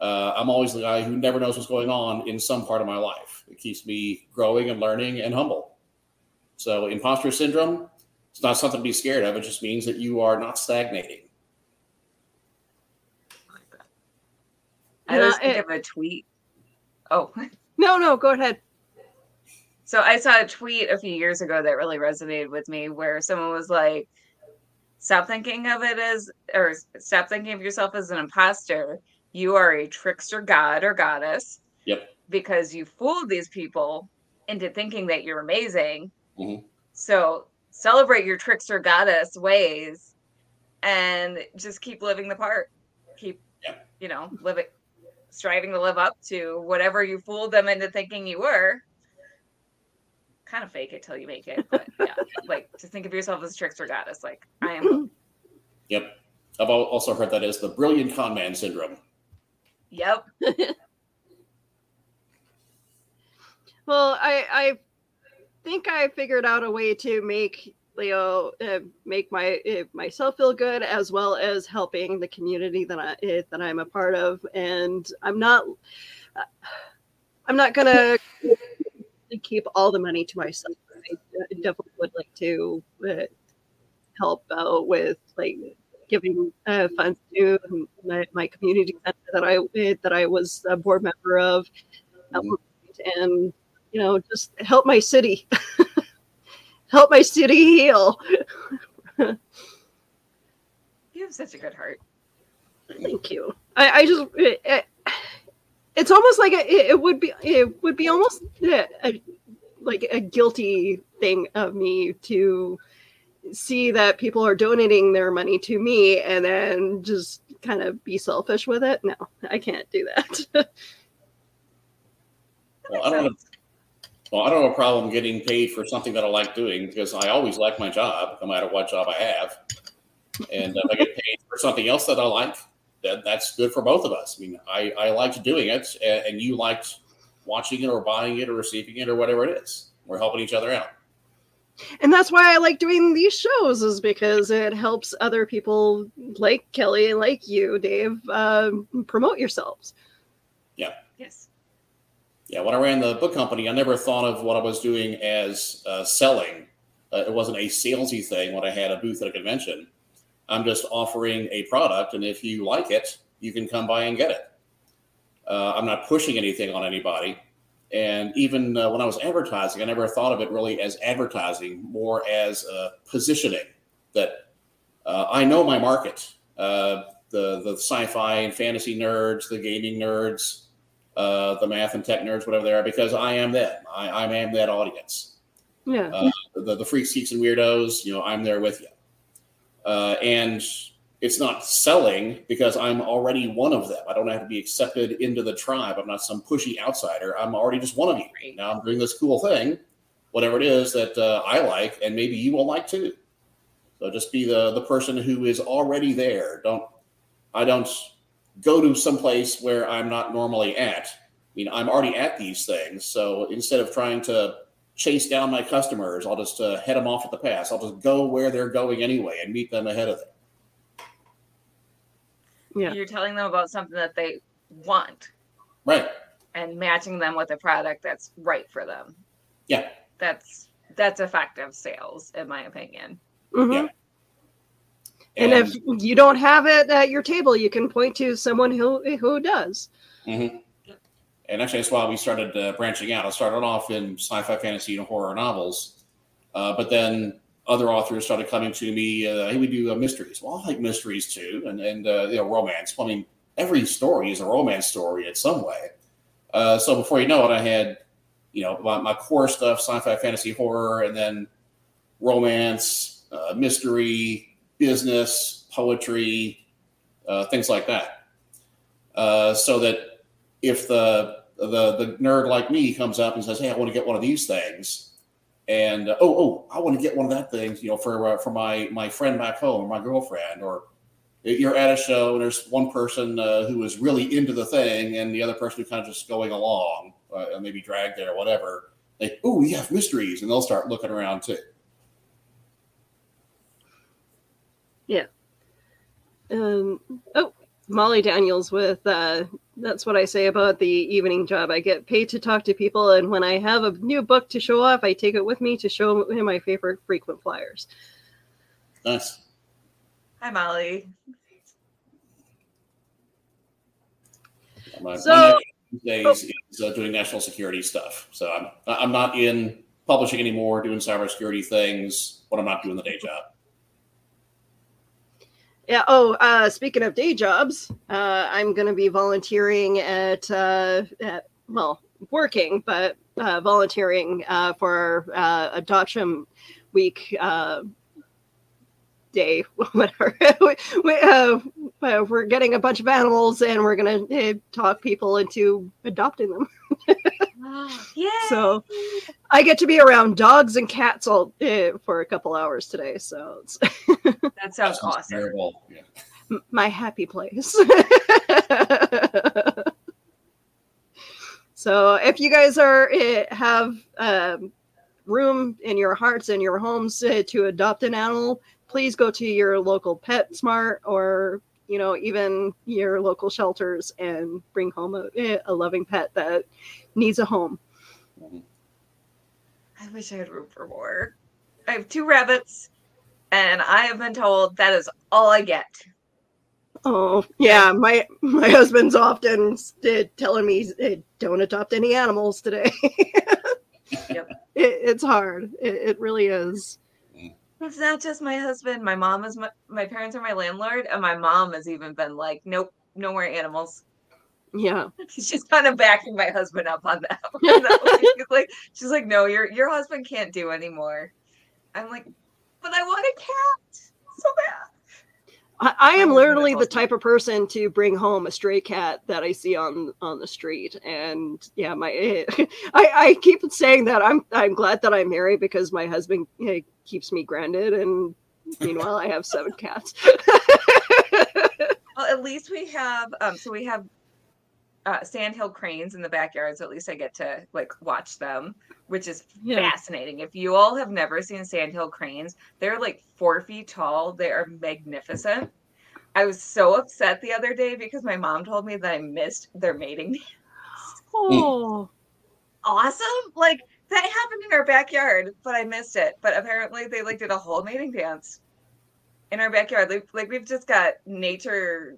S5: Uh, I'm always the guy who never knows what's going on in some part of my life. It keeps me growing and learning and humble. So, imposter syndrome, it's not something to be scared of. It just means that you are not stagnating.
S3: I
S1: Yeah,
S3: always think of a tweet. Oh, [laughs]
S1: No, no, go ahead.
S3: so I saw a tweet a few years ago that really resonated with me where someone was like, stop thinking of it as, or stop thinking of yourself as an imposter. You are a trickster god or goddess
S5: Yep.
S3: because you fooled these people into thinking that you're amazing.
S5: Mhm.
S3: So celebrate your trickster goddess ways and just keep living the part. Keep,
S5: Yeah.
S3: you know, living, striving to live up to whatever you fooled them into thinking you were. Kind of fake it till you make it, but [laughs] yeah, like to think of yourself as a trickster goddess. Like I am.
S5: Yep. I've also heard that as the brilliant con man syndrome.
S3: Yep. [laughs]
S1: Well, I I think I figured out a way to make Leo uh, make my uh, myself feel good as well as helping the community that I uh, that I'm a part of, and I'm not uh, I'm not gonna [laughs] keep all the money to myself. I definitely would like to uh, help out with like giving uh, funds to my, my community center that I uh, that I was a board member of,
S5: Mhm.
S1: and you know just help my city, [laughs] help my city heal. [laughs]
S3: You have such a good heart.
S1: Thank you. I, I just it, it- it's almost like a, it, it would be it would be almost a, a, like a guilty thing of me to see that people are donating their money to me and then just kind of be selfish with it. No, I can't do that. [laughs]
S5: Well, I don't have, well, I don't have a problem getting paid for something that I like doing because I always like my job, no matter what job I have. And if I get paid for something else that I like, that that's good for both of us. I mean, I, I liked doing it, a- and you liked watching it or buying it or receiving it or whatever it is. We're helping each other out.
S1: And that's why I like doing these shows is because it helps other people like Kelly, like you, Dave, um, promote yourselves. Yeah.
S3: Yes.
S5: Yeah, when I ran the book company, I never thought of what I was doing as uh, selling. Uh, it wasn't a salesy thing when I had a booth at a convention. I'm just offering a product, and if you like it, you can come by and get it. Uh, I'm not pushing anything on anybody. And even uh, when I was advertising, I never thought of it really as advertising, more as uh, positioning. That uh, I know my market, uh, the the sci-fi and fantasy nerds, the gaming nerds, uh, the math and tech nerds, whatever they are, because I am them. I, I am that audience.
S1: Yeah.
S5: Uh, the, the freaks, geeks, and weirdos, you know, I'm there with you. Uh, and it's not selling because I'm already one of them. I don't have to be accepted into the tribe. I'm not some pushy outsider. I'm already just one of you. Now I'm doing this cool thing, whatever it is that uh, I like, and maybe you will like too. So just be the the person who is already there. Don't I don't go to some place where I'm not normally at. I mean, I'm already at these things. So instead of trying to chase down my customers, I'll just uh, head them off at the pass. I'll just go where they're going anyway and meet them ahead of them.
S1: Yeah.
S3: You're telling them about something that they want
S5: Right.
S3: and matching them with a product that's right for them.
S5: Yeah.
S3: That's that's effective sales, in my opinion.
S1: Mhm.
S5: Yeah.
S1: And, if you don't have it at your table, you can point to someone who who does.
S5: Mhm. And actually, that's why we started uh, branching out. I started off in sci-fi, fantasy, and horror novels, uh, but then other authors started coming to me. Uh, hey, we do uh, mysteries. Well, I like mysteries too, and and uh, you know, romance. I mean, every story is a romance story in some way. Uh, so before you know it, I had you know my, my core stuff: sci-fi, fantasy, horror, and then romance, uh, mystery, business, poetry, uh, things like that. So that if the the the nerd like me comes up and says, "Hey, I want to get one of these things," and uh, oh oh, I want to get one of that things you know, for uh, for my my friend back home or my girlfriend, or you're at a show and there's one person uh, who is really into the thing and the other person who kind of just going along, uh, maybe dragged there or whatever. They, oh, you have mysteries, and they'll start looking around too. Yeah.
S1: Um, oh, Molly Daniels with uh, that's what I say about the evening job. I get paid to talk to people, and when I have a new book to show off, I take it with me to show my favorite frequent flyers.
S5: Nice.
S3: Hi, Molly.
S5: My,
S1: So-
S5: my next these is uh, doing national security stuff. So I'm I'm not in publishing anymore, doing cybersecurity things when I'm not doing the day job.
S1: Yeah. Oh, uh, speaking of day jobs, uh, I'm going to be volunteering at, uh, at well, working, but uh, volunteering uh, for uh, Adoption Week uh, day, [laughs] whatever. we, we're getting a bunch of animals, and we're going to uh, talk people into adopting them. [laughs]
S3: yeah. [gasps]
S1: So I get to be around dogs and cats all uh, for a couple hours today. So it's [laughs]
S3: That sounds awesome.
S5: Yeah.
S1: m- my happy place. [laughs] so if you guys are uh, have um, room in your hearts and your homes uh, to adopt an animal, please go to your local PetSmart or you know even your local shelters and bring home a, a loving pet that needs a home.
S3: I wish I had room for more. I have two rabbits, and I have been told that is all I get.
S1: Oh yeah, my my husband's often telling me uh, don't adopt any animals today. [laughs]
S3: Yep.
S1: it, it's hard. It, it really is.
S3: It's not just my husband. My mom is my, my parents are my landlord, and my mom has even been like, nope, no more animals.
S1: Yeah. [laughs]
S3: She's kind of backing my husband up on that. [laughs] You [laughs] she's like, she's like, no, your your husband can't do anymore. I'm like, but I want a cat so bad.
S1: I, I am literally the type of person to bring home a stray cat that I see on on the street, and yeah, my I, I keep saying that I'm I'm glad that I'm married because my husband keeps me grounded, and meanwhile I have seven cats.
S3: Well, at least we have um so we have uh sandhill cranes in the backyard, so at least I get to like watch them, which is
S1: Yeah.
S3: fascinating. If you all have never seen sandhill cranes, they're like four feet tall. They are magnificent. I was so upset the other day because my mom told me that I missed their mating.
S1: oh,
S3: Awesome. Like that happened in our backyard, but I missed it. But apparently they like did a whole mating dance in our backyard. Like, like we've just got nature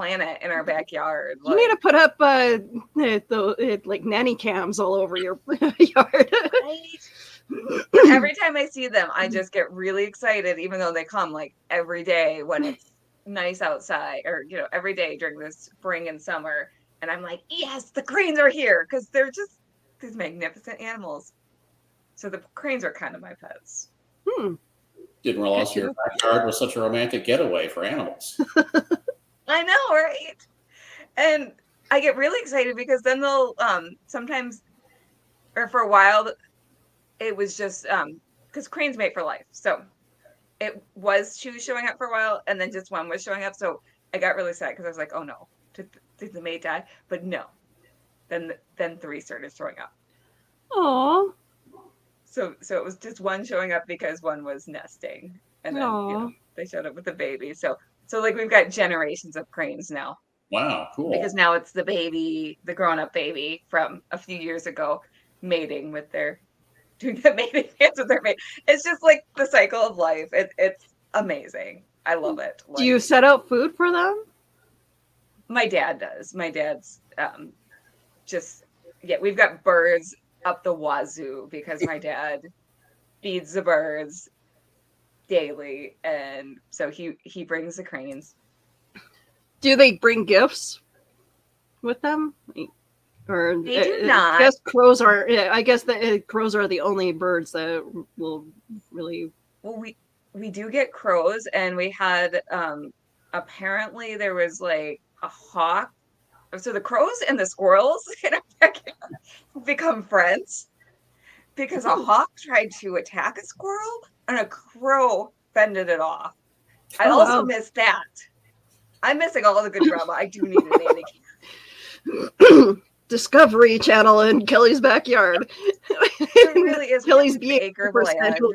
S3: planet in our backyard.
S1: you need to put up uh, the, the like nanny cams all over your [laughs] yard.
S3: every time I see them, I just get really excited, even though they come like every day when it's nice outside, or you know, every day during the spring and summer. And I'm like, yes, the cranes are here because they're just these magnificent animals. So the cranes are kind of my pets.
S1: Hmm.
S5: Didn't realize your backyard was such a romantic getaway for animals. [laughs] [laughs]
S3: I know, right? And I get really excited because then they'll um sometimes or for a while it was just um because cranes mate for life. So it was two showing up for a while and then just one was showing up. So I got really sad because I was like, oh no, did, did the mate die? But no. Then then three started showing up.
S1: Oh,
S3: So so it was just one showing up because one was nesting. And then you know, they showed up with the baby. So so like we've got generations of cranes now.
S5: Wow, cool.
S3: because now it's the baby, the grown-up baby from a few years ago, mating with their [laughs] doing the mating dance with their mate. It's just like the cycle of life. It, it's amazing. I love it.
S1: do you set out food for them?
S3: my dad does. My dad's um, just yeah. We've got birds up the wazoo because my dad feeds the birds daily, and so he he brings the cranes.
S1: Do they bring gifts with them? Or
S3: They do
S1: uh,
S3: not.
S1: I guess crows are. yeah, I guess the uh, crows are the only birds that will really.
S3: Well, we we do get crows, and we had um apparently there was like a hawk. So the crows and the squirrels [laughs] in become friends because a hawk tried to attack a squirrel and a crow fended it off. I
S1: Oh,
S3: also
S1: wow.
S3: missed that. I'm missing all the good [laughs] drama. I do need an Andy. [clears throat]
S1: Discovery Channel in Kelly's backyard.
S3: It really is [laughs]
S1: Kelly's being
S3: acre of land. [laughs]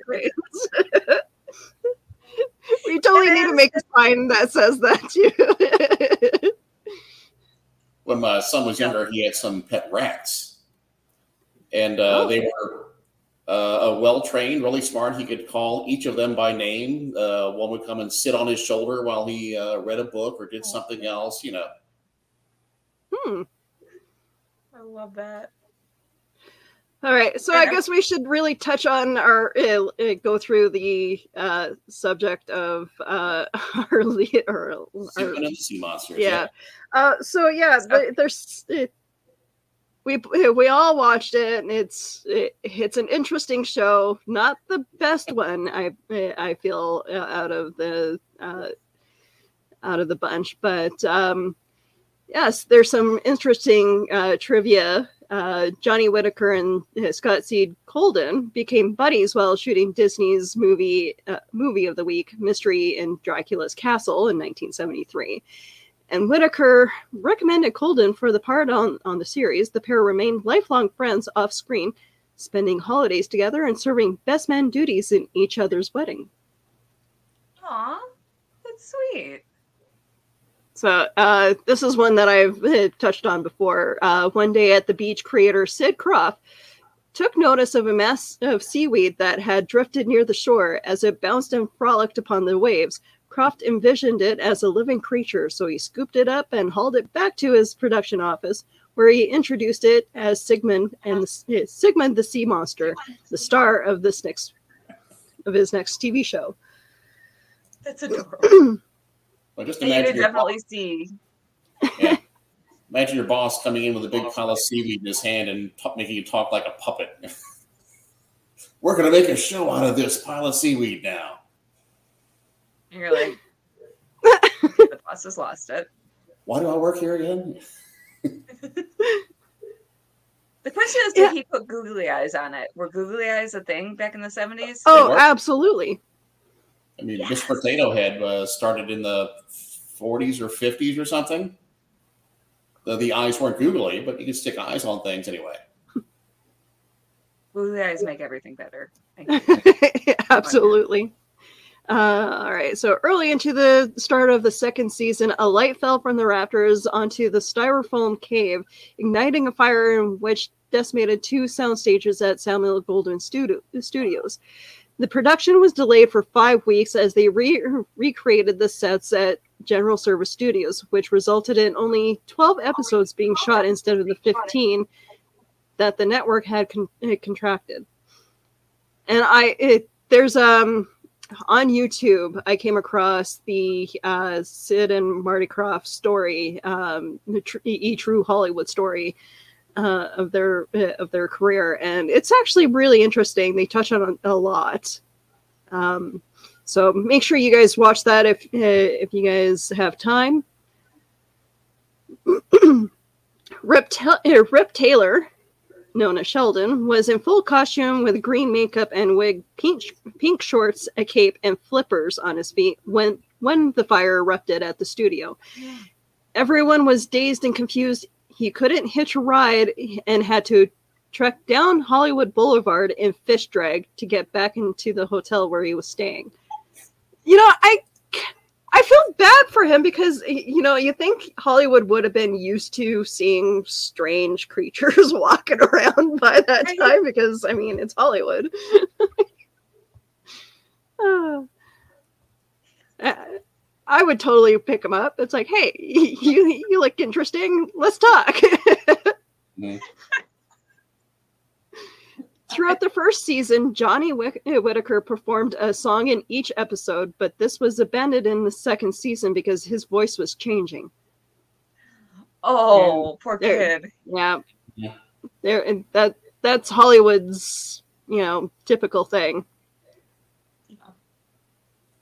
S1: We totally need to make a sign that says that too.
S5: when my son was younger, he had some pet rats, and uh,
S1: Oh.
S5: they were uh, well trained, really smart. He could call each of them by name. Uh, one would come and sit on his shoulder while he uh, read a book or did something else. You know,
S1: hmm.
S3: I love that.
S1: All right, so I guess we should really touch on our uh, uh, go through the uh, subject of uh, [laughs] our lead or our,
S5: Sigmund and the sea monsters.
S1: yeah. Uh, so yeah,
S3: So-
S1: the, there's it, we [laughs] we all watched it, and it's it, it's an interesting show. Not the best one, I I feel uh, out of the uh, out of the bunch, but um, yes, there's some interesting uh, trivia. Uh, Johnny Whitaker and uh, Scott Seed Kolden became buddies while shooting Disney's movie uh, movie of the week, Mystery in Dracula's Castle, in 1973 and Whitaker recommended Kolden for the part on, on the series. The pair remained lifelong friends off screen, spending holidays together and serving best man duties in each other's wedding.
S3: Aw, that's sweet.
S1: So, uh, this is one that I've uh, touched on before. Uh, one day at the beach, creator Sid Krofft took notice of a mass of seaweed that had drifted near the shore as it bounced and frolicked upon the waves. Krofft envisioned it as a living creature, so he scooped it up and hauled it back to his production office, where he introduced it as Sigmund and the, uh, Sigmund the Sea Monster, the star of this next of his next TV show.
S3: That's [clears throat] adorable.
S5: Well, just
S3: And you
S5: imagine
S3: can
S5: your,
S3: definitely see.
S5: yeah. imagine your boss coming in with a big pile of seaweed in his hand and t- making you talk like a puppet. [laughs] We're going to make a show out of this pile of seaweed now.
S3: And you're like, [laughs] the boss has lost it.
S5: Why do I work here again? [laughs]
S3: The question is, did
S1: Yeah.
S3: he put googly eyes on it? Were googly eyes a thing back in the 70s?
S1: Oh, absolutely.
S5: I mean, this Potato Head uh, started in the 40s or 50s or something. The, the eyes weren't googly, but you could stick eyes on things anyway.
S3: Googly eyes make everything better. Thank you. [laughs]
S1: Absolutely. Uh, all right. So early into the start of the second season, a light fell from the rafters onto the styrofoam cave, igniting a fire in which decimated two sound stages at Samuel Goldwyn Studio- Studios. The production was delayed for five weeks as they re- recreated the sets at General Service Studios, which resulted in only 12 episodes being shot instead of the 15 that the network had con- contracted. And I, it, there's um on YouTube, I came across the uh, Sid and Marty Krofft story, um, the tr- E True Hollywood story uh, of their uh, of their career, and it's actually really interesting. They touch on a lot. Um, So make sure you guys watch that if uh, if you guys have time. Rip, Ta- Rip Taylor, known as Sheldon, was in full costume with green makeup and wig, pink pink shorts, a cape, and flippers on his feet when when the fire erupted at the studio. Everyone was dazed and confused. He couldn't hitch a ride and had to trek down Hollywood Boulevard in fish drag to get back into the hotel where he was staying. You know, I I feel bad for him because you know, you think Hollywood would have been used to seeing strange [laughs] creatures [laughs] walking around by that
S3: Right.
S1: time because I mean, it's Hollywood. [laughs] Ah. Uh, I would totally pick him up. It's like, hey, you you look interesting. Let's talk.
S5: Mhm.
S1: Throughout the first season, Johnny Whit- Whitaker performed a song in each episode, but this was abandoned in the second season because his voice was changing.
S3: Oh, poor
S1: there-
S3: kid.
S1: Yeah,
S5: Yeah.
S1: there and that that's Hollywood's you know typical thing.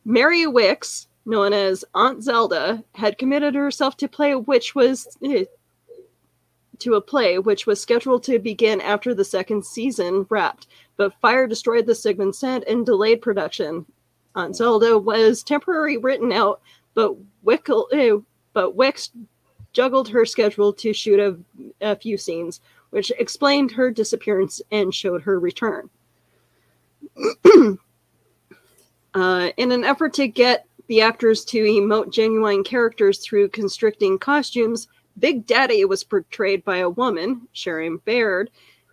S1: Mary Wickes, known as Aunt Zelda, had committed herself to play a witch was eh, to a play which was scheduled to begin after the second season wrapped, but fire destroyed the Sigmund set and delayed production. Aunt Zelda was temporarily written out, but Wickle, eh, but Wickes juggled her schedule to shoot a, a few scenes, which explained her disappearance and showed her return. [clears throat] uh, in an effort to get the actors to emote genuine characters through constricting costumes, Big Daddy was portrayed by a woman, Sharon Baird,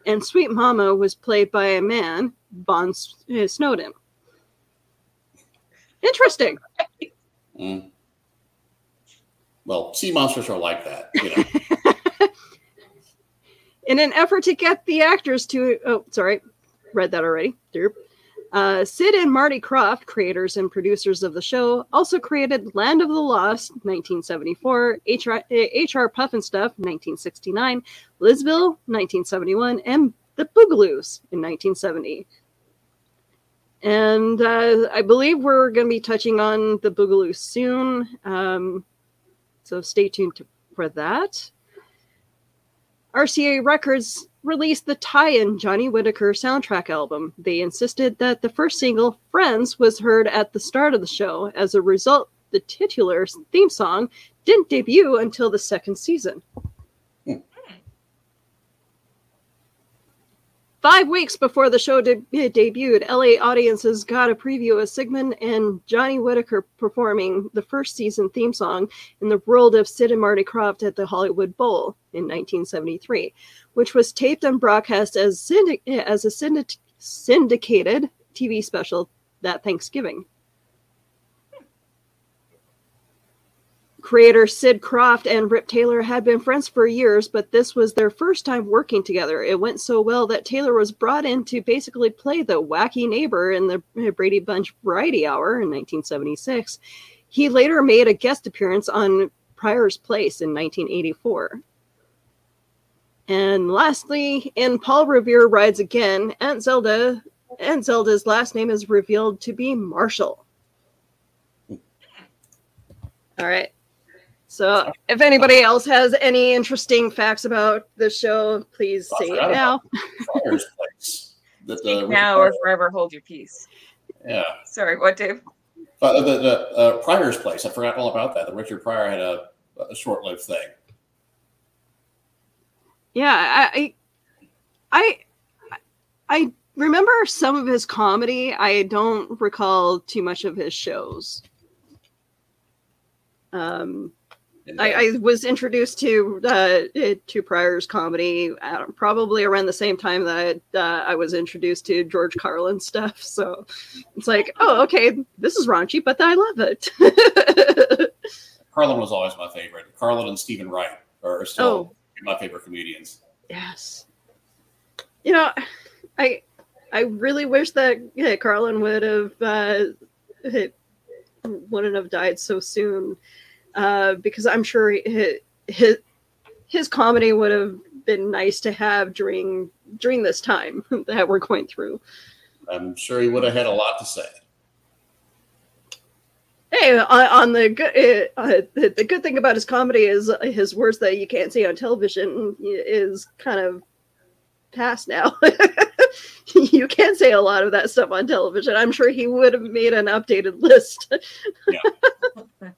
S1: and Sweet Mama was played by a man, Van uh, Snowden. Interesting.
S5: Mm. Well, sea monsters are like that. You know. [laughs]
S1: In an effort to get the actors to, oh, sorry, read that already. Derp. Uh, Sid and Marty Krofft, creators and producers of the show, also created Land of the Lost, 1974, HR, Pufnstuf, 1969, Lidsville, 1971, and The Bugaloos in 1970. And uh, I believe we're going to be touching on The Bugaloo soon. Um, so stay tuned to, for that. RCA Records released the tie-in Johnny Whitaker soundtrack album. They insisted that the first single, Friends, was heard at the start of the show. As a result, the titular theme song didn't debut until the second season. Hmm. Five weeks before the show de- debuted, LA audiences got a preview of Sigmund and Johnny Whitaker performing the first season theme song in the world of Sid and Marty Krofft at the Hollywood Bowl in 1973, which was taped and broadcast as, syndic- as a syndic- syndicated TV special that Thanksgiving. Creator Sid Krofft and Rip Taylor had been friends for years, but this was their first time working together. It went so well that Taylor was brought in to basically play the wacky neighbor in the Brady Bunch Variety Hour in 1976. He later made a guest appearance on Pryor's Place in 1984. And lastly, in Paul Revere Rides Again, Aunt Zelda, Aunt Zelda's last name is revealed to be Marshall. All right. So, if anybody else has any interesting facts about the show, please
S5: I
S1: say it now.
S5: Fire's place. That
S3: Speak now or forever hold your peace.
S5: yeah,
S3: Sorry, what, Dave?
S5: uh, the, the uh, Pryor's place. I forgot all about that. The Richard Pryor had a, a short-lived thing.
S1: Yeah, I, I, I, I remember some of his comedy. I don't recall too much of his shows. Um, I, I was introduced to uh, to Pryor's comedy uh, probably around the same time that uh, I was introduced to George Carlin stuff. [laughs] So it's like, oh, okay, this is raunchy, but I love it. [laughs]
S5: Carlin was always my favorite. Carlin and Steven Wright are still
S1: Oh.
S5: My favorite comedians.
S1: yes, you know, I I really wish that yeah, Carlin would have uh, wouldn't have died so soon uh, because I'm sure his, his his comedy would have been nice to have during during this time [laughs] that we're going through.
S5: I'm sure he would have had a lot to say.
S1: Hey, on, the good, uh, uh, the, good thing about his comedy is his words that you can't see on television is kind of past now. [laughs] you can't say a lot of that stuff on television. I'm sure he would have made an updated list. yeah. [laughs]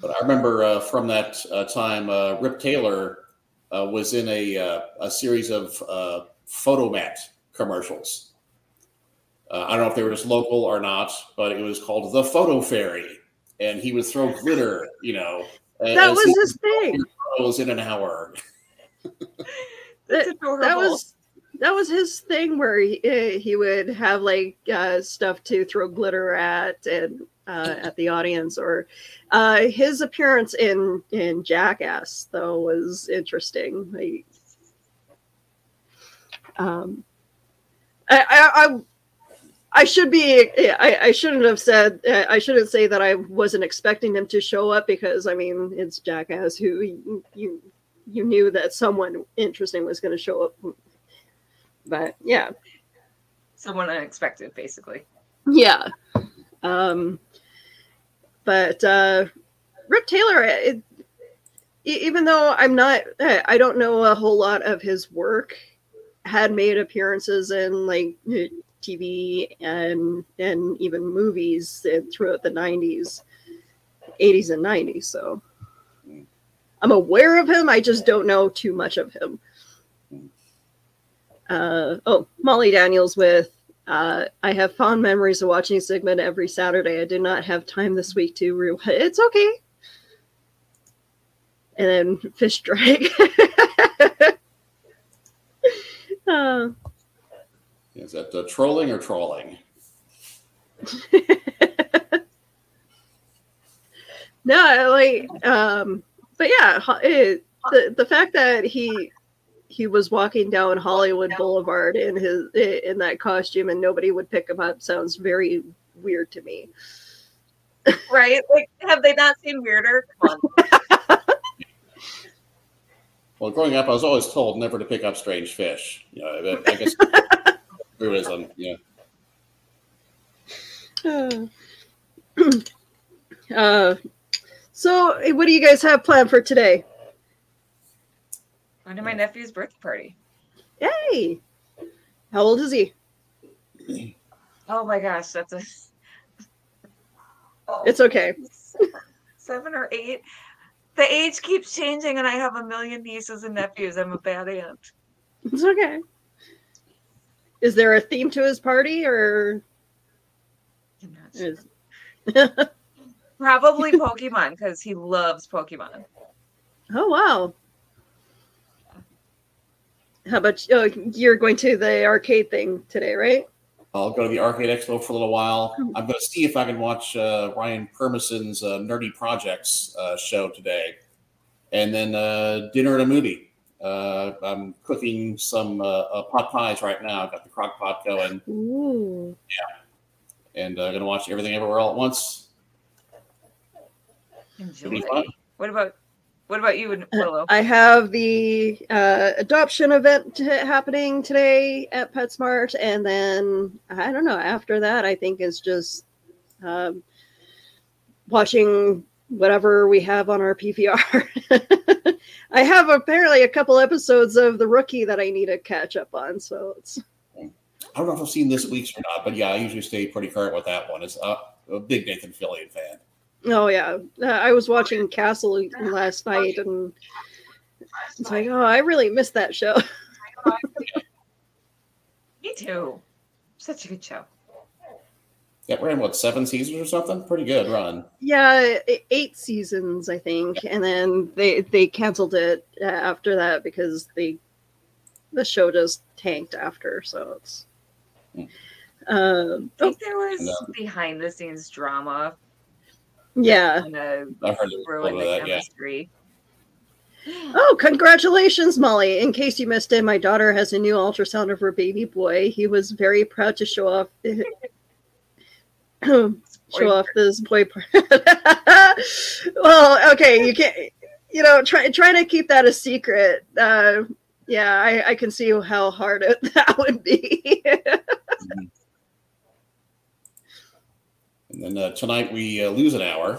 S5: But I remember uh, from that uh, time, uh, Rip Taylor uh, was in a, uh, a series of uh, Fotomat commercials. Uh, I don't know if they were just local or not, but it was called the Photo Fairy, and he would throw glitter, you know. and-
S1: that
S5: and
S1: was his thing.
S5: photos in an hour.
S3: That's
S1: That, that was that was his thing where he, uh, he would have like uh, stuff to throw glitter at and uh, at the audience or uh, his appearance in in jackass though was interesting like um i i, I should be. I, I shouldn't have said. I shouldn't say that I wasn't expecting him to show up because I mean it's Jackass who you you, you knew that someone interesting was going to show up. But yeah,
S3: someone unexpected, basically.
S1: yeah. Um, but uh, Rip Taylor, it, even though I'm not, I don't know a whole lot of his work, had made appearances in like TV and and even movies throughout the 90s, 80s, and 90s. So I'm aware of him. I just don't know too much of him. Uh, oh, Molly Daniels with uh, I have fond memories of watching Sigmund every Saturday. I did not have time this week to re- It's okay. And then Fish Drag. [laughs] uh,
S5: Is that uh, trolling or trolling? [laughs]
S1: no, like, um, but yeah, it, the the fact that he he was walking down Hollywood Boulevard in his in that costume and nobody would pick him up sounds very weird to me.
S3: Right? Like, have they not seen Weirder? Come on. [laughs]
S5: Well, growing up, I was always told never to pick up strange fish. You know, I [laughs] I guess truism. Yeah.
S1: uh, so, eh, what do you guys have planned for today?
S3: Going to my nephew's birthday party.
S1: Hey, how old is he?
S3: Oh my gosh, that's a. Oh, [laughs]
S1: It's okay.
S3: seven or eight. The age keeps changing, and I have a million nieces and nephews. I'm a bad aunt.
S1: It's okay. Is there a theme to his party, or
S3: I'm not sure.
S1: is...
S3: Probably [laughs] Pokemon because he loves Pokemon.
S1: oh wow? How about you? oh, you're going to the arcade thing today, right?
S5: I'll go to the Arcade Expo for a little while. I'm going to see if I can watch uh, Ryan Permison's uh, Nerdy Projects uh, show today, and then uh, dinner and a movie. Uh, I'm cooking some uh, uh, pot pies right now. I've got the crock pot going,
S1: Ooh.
S5: and I'm uh, going to watch Everything Everywhere All at Once.
S3: Enjoy.
S5: It'll be fun.
S3: What about what about you, Willow?
S1: I have the uh, adoption event t- happening today at PetSmart, and then I don't know. After that, I think is just um, watching whatever we have on our PVR. [laughs] I have apparently a couple episodes of The Rookie that I need to catch up on, so it's
S5: I don't know if I've seen this week's or not, but yeah, I usually stay pretty current with that one. It's uh, a big Nathan Fillion fan.
S1: oh yeah. Uh, I was watching Castle last night, and it's like, oh, I really missed that show. [laughs]
S3: Me too. Such a good show.
S5: Yeah, we're in what seven seasons or something? Pretty good run.
S1: Yeah, eight seasons, I think, and then they they canceled it uh, after that because they the show just tanked after. So it's.
S5: Hmm.
S1: Um,
S3: I
S1: oh,
S3: think there was
S5: No.
S3: behind the scenes drama
S1: yeah.
S3: and
S5: I've heard a little
S3: ruined the
S5: of that. Yeah. [gasps]
S1: Oh, congratulations, Molly! In case you missed it, my daughter has a new ultrasound of her baby boy. He was very proud to show off. [laughs] [clears throat] show off this boy part. [laughs] well, okay, you can't. You know, try try to keep that a secret. Uh, yeah, I, I can see how hard it, [laughs] that would be.
S5: And then uh, tonight we uh, lose an hour.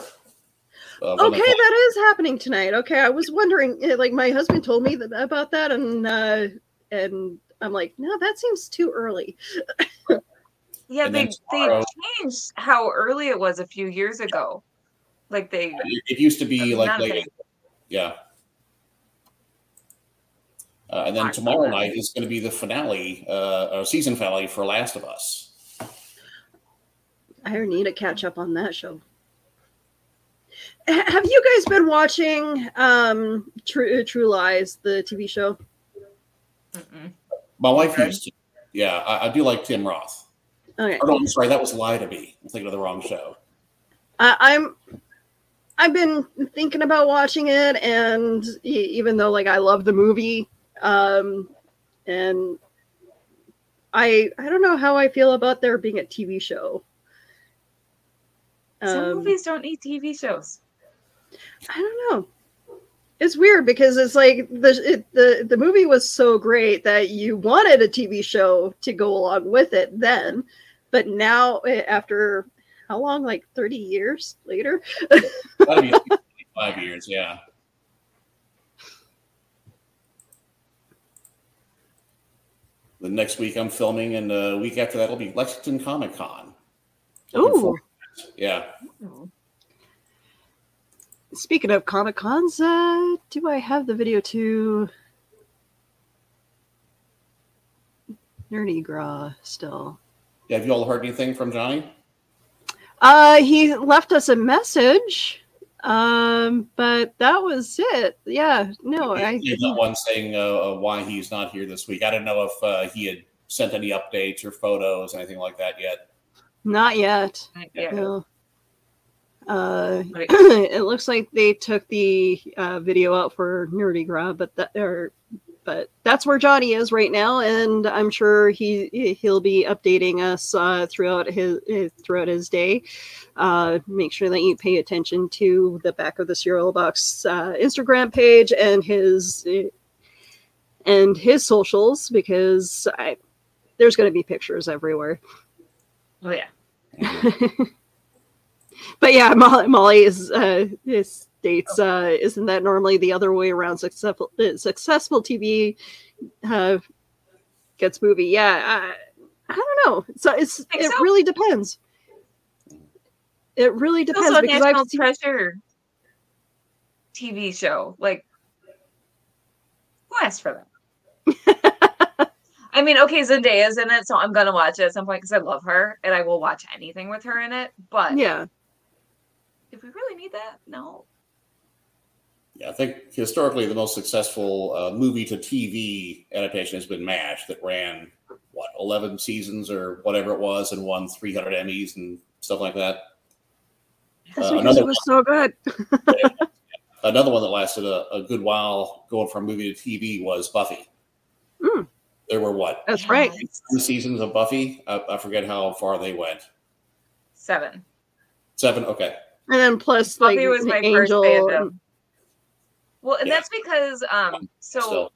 S5: Uh,
S1: Okay, that is happening tonight. Okay, I was wondering. eh, Like my husband told me that, about that, and uh, and I'm like, no, that seems too early. [laughs]
S3: Yeah,
S5: And
S3: they
S5: then
S3: they changed how early it was a few years ago. Like they
S5: it, it used to be like
S3: not
S5: late.
S3: kidding.
S5: Yeah. Uh, and then
S3: Alright,
S5: tomorrow night is going to be the finale, uh, or season finale for Last of Us.
S1: I need to catch up on that show. H- Have you guys been watching um, True True Lies, the TV show?
S3: mm-mm.
S5: My wife used to. Yeah, I, I do like Tim Roth.
S1: Okay,
S5: Oh no, I'm sorry, that was Lie to Me. I'm thinking of the wrong show.
S1: I, I'm. I've been thinking about watching it, and even though like I love the movie, um, and I I don't know how I feel about there being a TV show.
S3: Some
S1: Um,
S3: movies don't need TV shows.
S1: I don't know. It's weird because it's like the it, the the movie was so great that you wanted a TV show to go along with it then, but now eh, after how long? Like thirty years later.
S5: That'd be [laughs] five years. Yeah. The next week I'm filming, and the week after that will be Lexington Comic Con. Looking
S1: Ooh.
S5: forward to it. Yeah.
S1: Speaking of Comic Cons, uh, do I have the video to Nerdy Gra still?
S5: Yeah, Have you all heard anything from Johnny?
S1: Uh, he left us a message, um, but that was it. Yeah, no, I.
S5: He's not one saying uh, uh, why he's not here this week. I don't know if uh, he had sent any updates or photos, anything like that yet.
S1: Not yet.
S3: Yeah.
S1: No. Uh, [clears throat] it looks like they took the uh, video out for Nerdy Gra, but that or but that's where Johnny is right now, and I'm sure he he'll be updating us uh, throughout his eh, throughout his day. Uh, make sure that you pay attention to the back of the cereal Box uh, Instagram page and his and his socials because I, there's going to be pictures everywhere.
S3: Oh yeah. [laughs]
S1: but yeah, Molly, Molly is uh, is states uh, isn't that normally the other way around? Successful uh, successful TV uh, gets movie. Yeah, I, I don't know. So it's it
S3: so?
S1: really depends. It really
S3: It's
S1: depends
S3: also a
S1: because
S3: national
S1: I've seen,
S3: treasure TV show. Like, who asked for that? [laughs] I mean, okay, Zendaya's in it, so I'm gonna watch it at some point because I love her and I will watch anything with her in it. But
S1: yeah.
S3: if we really need that, no.
S5: Yeah, I think historically the most successful uh, movie to TV adaptation has been MASH, that ran what eleven seasons or whatever it was, and won three hundred Emmys and stuff like that.
S1: That's
S5: Uh,
S1: because
S5: another
S1: it was so good. [laughs]
S5: Another one that lasted a, a good while going from movie to TV was Buffy.
S1: Mm.
S5: There were what
S1: That's right.
S5: Two seasons of Buffy? I, I forget how far they went.
S3: Seven.
S5: Seven. Okay.
S1: And then plus like
S3: Buffy was my
S1: Angel.
S3: first fandom. Well, and
S5: Yeah.
S3: that's because um so
S5: Still.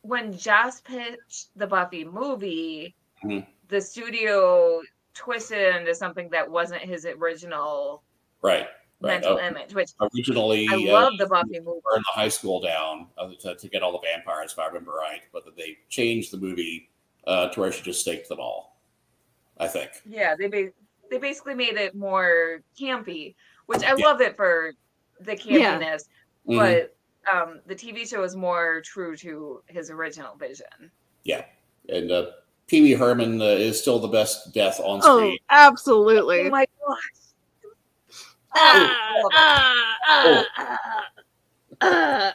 S3: when Joss pitched the Buffy movie,
S5: Mhm.
S3: the studio twisted it into something that wasn't his original
S5: Right. Right.
S3: mental
S5: Uh,
S3: image, which
S5: originally,
S3: I
S5: uh,
S3: love the Buffy movie.
S5: burn the high school down uh, to, to get all the vampires, if I remember right. But they changed the movie uh, to where she just staked them all. I think.
S3: Yeah, they ba- they basically made it more campy, which I
S5: Yeah.
S3: love it for the
S1: Yeah.
S3: campiness,
S5: Mhm.
S3: but um the TV show is more true to his original vision.
S5: Yeah, and uh, Pee Wee Herman uh, is still the best death on
S1: Oh,
S5: screen.
S1: absolutely.
S3: Oh my gosh.
S1: Ah,
S3: love
S1: ah, ah, ah, ah.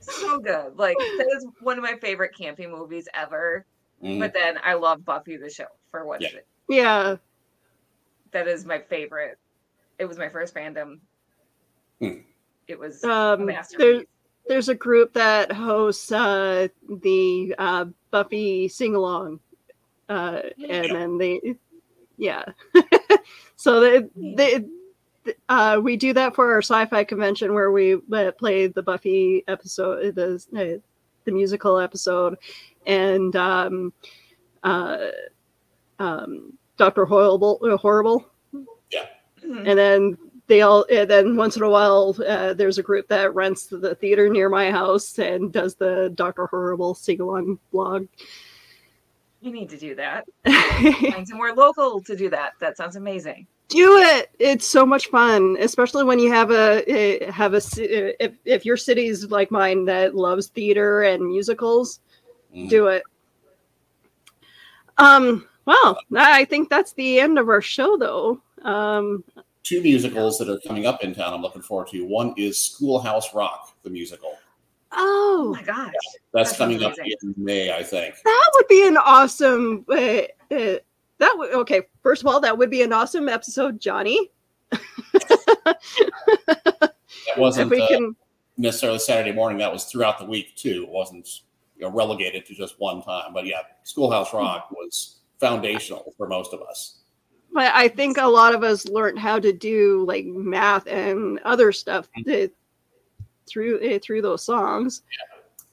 S3: so good. Like that is one of my favorite campy movies ever.
S5: Mhm.
S3: But then I love Buffy the show for what
S5: Yeah.
S3: it-
S1: yeah.
S3: that is my favorite. It was my first fandom.
S5: Hmm.
S3: It was a
S1: Um, there, there's a group that hosts uh, the uh, Buffy sing along, uh, and then they, yeah. [laughs] so they, they, uh, we do that for our sci-fi convention where we uh, play the Buffy episode, the uh, the musical episode, and um, uh, um, Doctor Horrible, uh, Horrible,
S3: Mhm.
S1: and then they all. And then once in a while, uh, there's a group that rents the theater near my house and does the Doctor Horrible sing along blog.
S3: You need to do that.
S1: Do [laughs]
S3: Find somewhere local to do that. That sounds amazing.
S1: Do it! It's so much fun, especially when you have a eh, have a eh, if if your city's like mine that loves theater and musicals.
S5: Mhm.
S1: do it. Um, well, I think that's the end of our show, though. Um,
S5: Two musicals that are coming up in town. I'm looking forward to. One is Schoolhouse Rock, the musical.
S3: Oh
S1: oh,
S3: my gosh.
S5: That's
S3: That sounds
S5: coming up in May, I think.
S1: that would be an awesome. Uh, uh, that would okay. First of all, that would be an awesome episode, Johnny.
S5: That
S1: If
S5: wasn't
S1: we
S5: uh,
S1: can,
S5: necessarily Saturday morning. That was throughout the week too. It wasn't you know, relegated to just one time. But yeah, Schoolhouse Rock was foundational for most of us.
S1: But I think a lot of us learned how to do like math and other stuff uh, through uh, through those songs.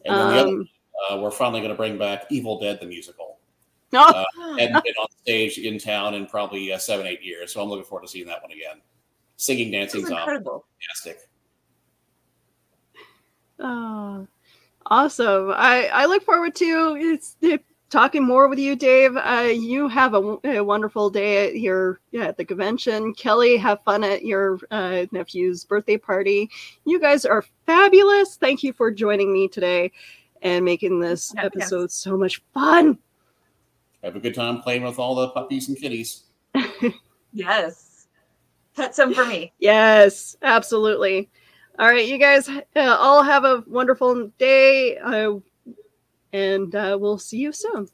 S5: And then the other,
S1: Um,
S5: uh, we're finally going to bring back Evil Dead the musical.
S1: no, [laughs]
S5: Uh, hadn't been on stage in town in probably uh, seven, eight years. So I'm looking forward to seeing that one again. Singing, dancing,
S3: incredible.
S5: fantastic.
S1: Oh, awesome. I, I look forward to it's, it, talking more with you, Dave. Uh, you have a wonderful day at your yeah, at the convention. Kelly, have fun at your uh, nephew's birthday party. You guys are fabulous. Thank you for joining me today and making this
S3: Yeah, yes.
S1: episode so much fun.
S5: Have a good time playing with all the puppies and kitties. [laughs]
S3: Yes. Pet some for me.
S1: Yes, absolutely. All right, you guys uh, all have a wonderful day, uh, and uh, we'll see you soon.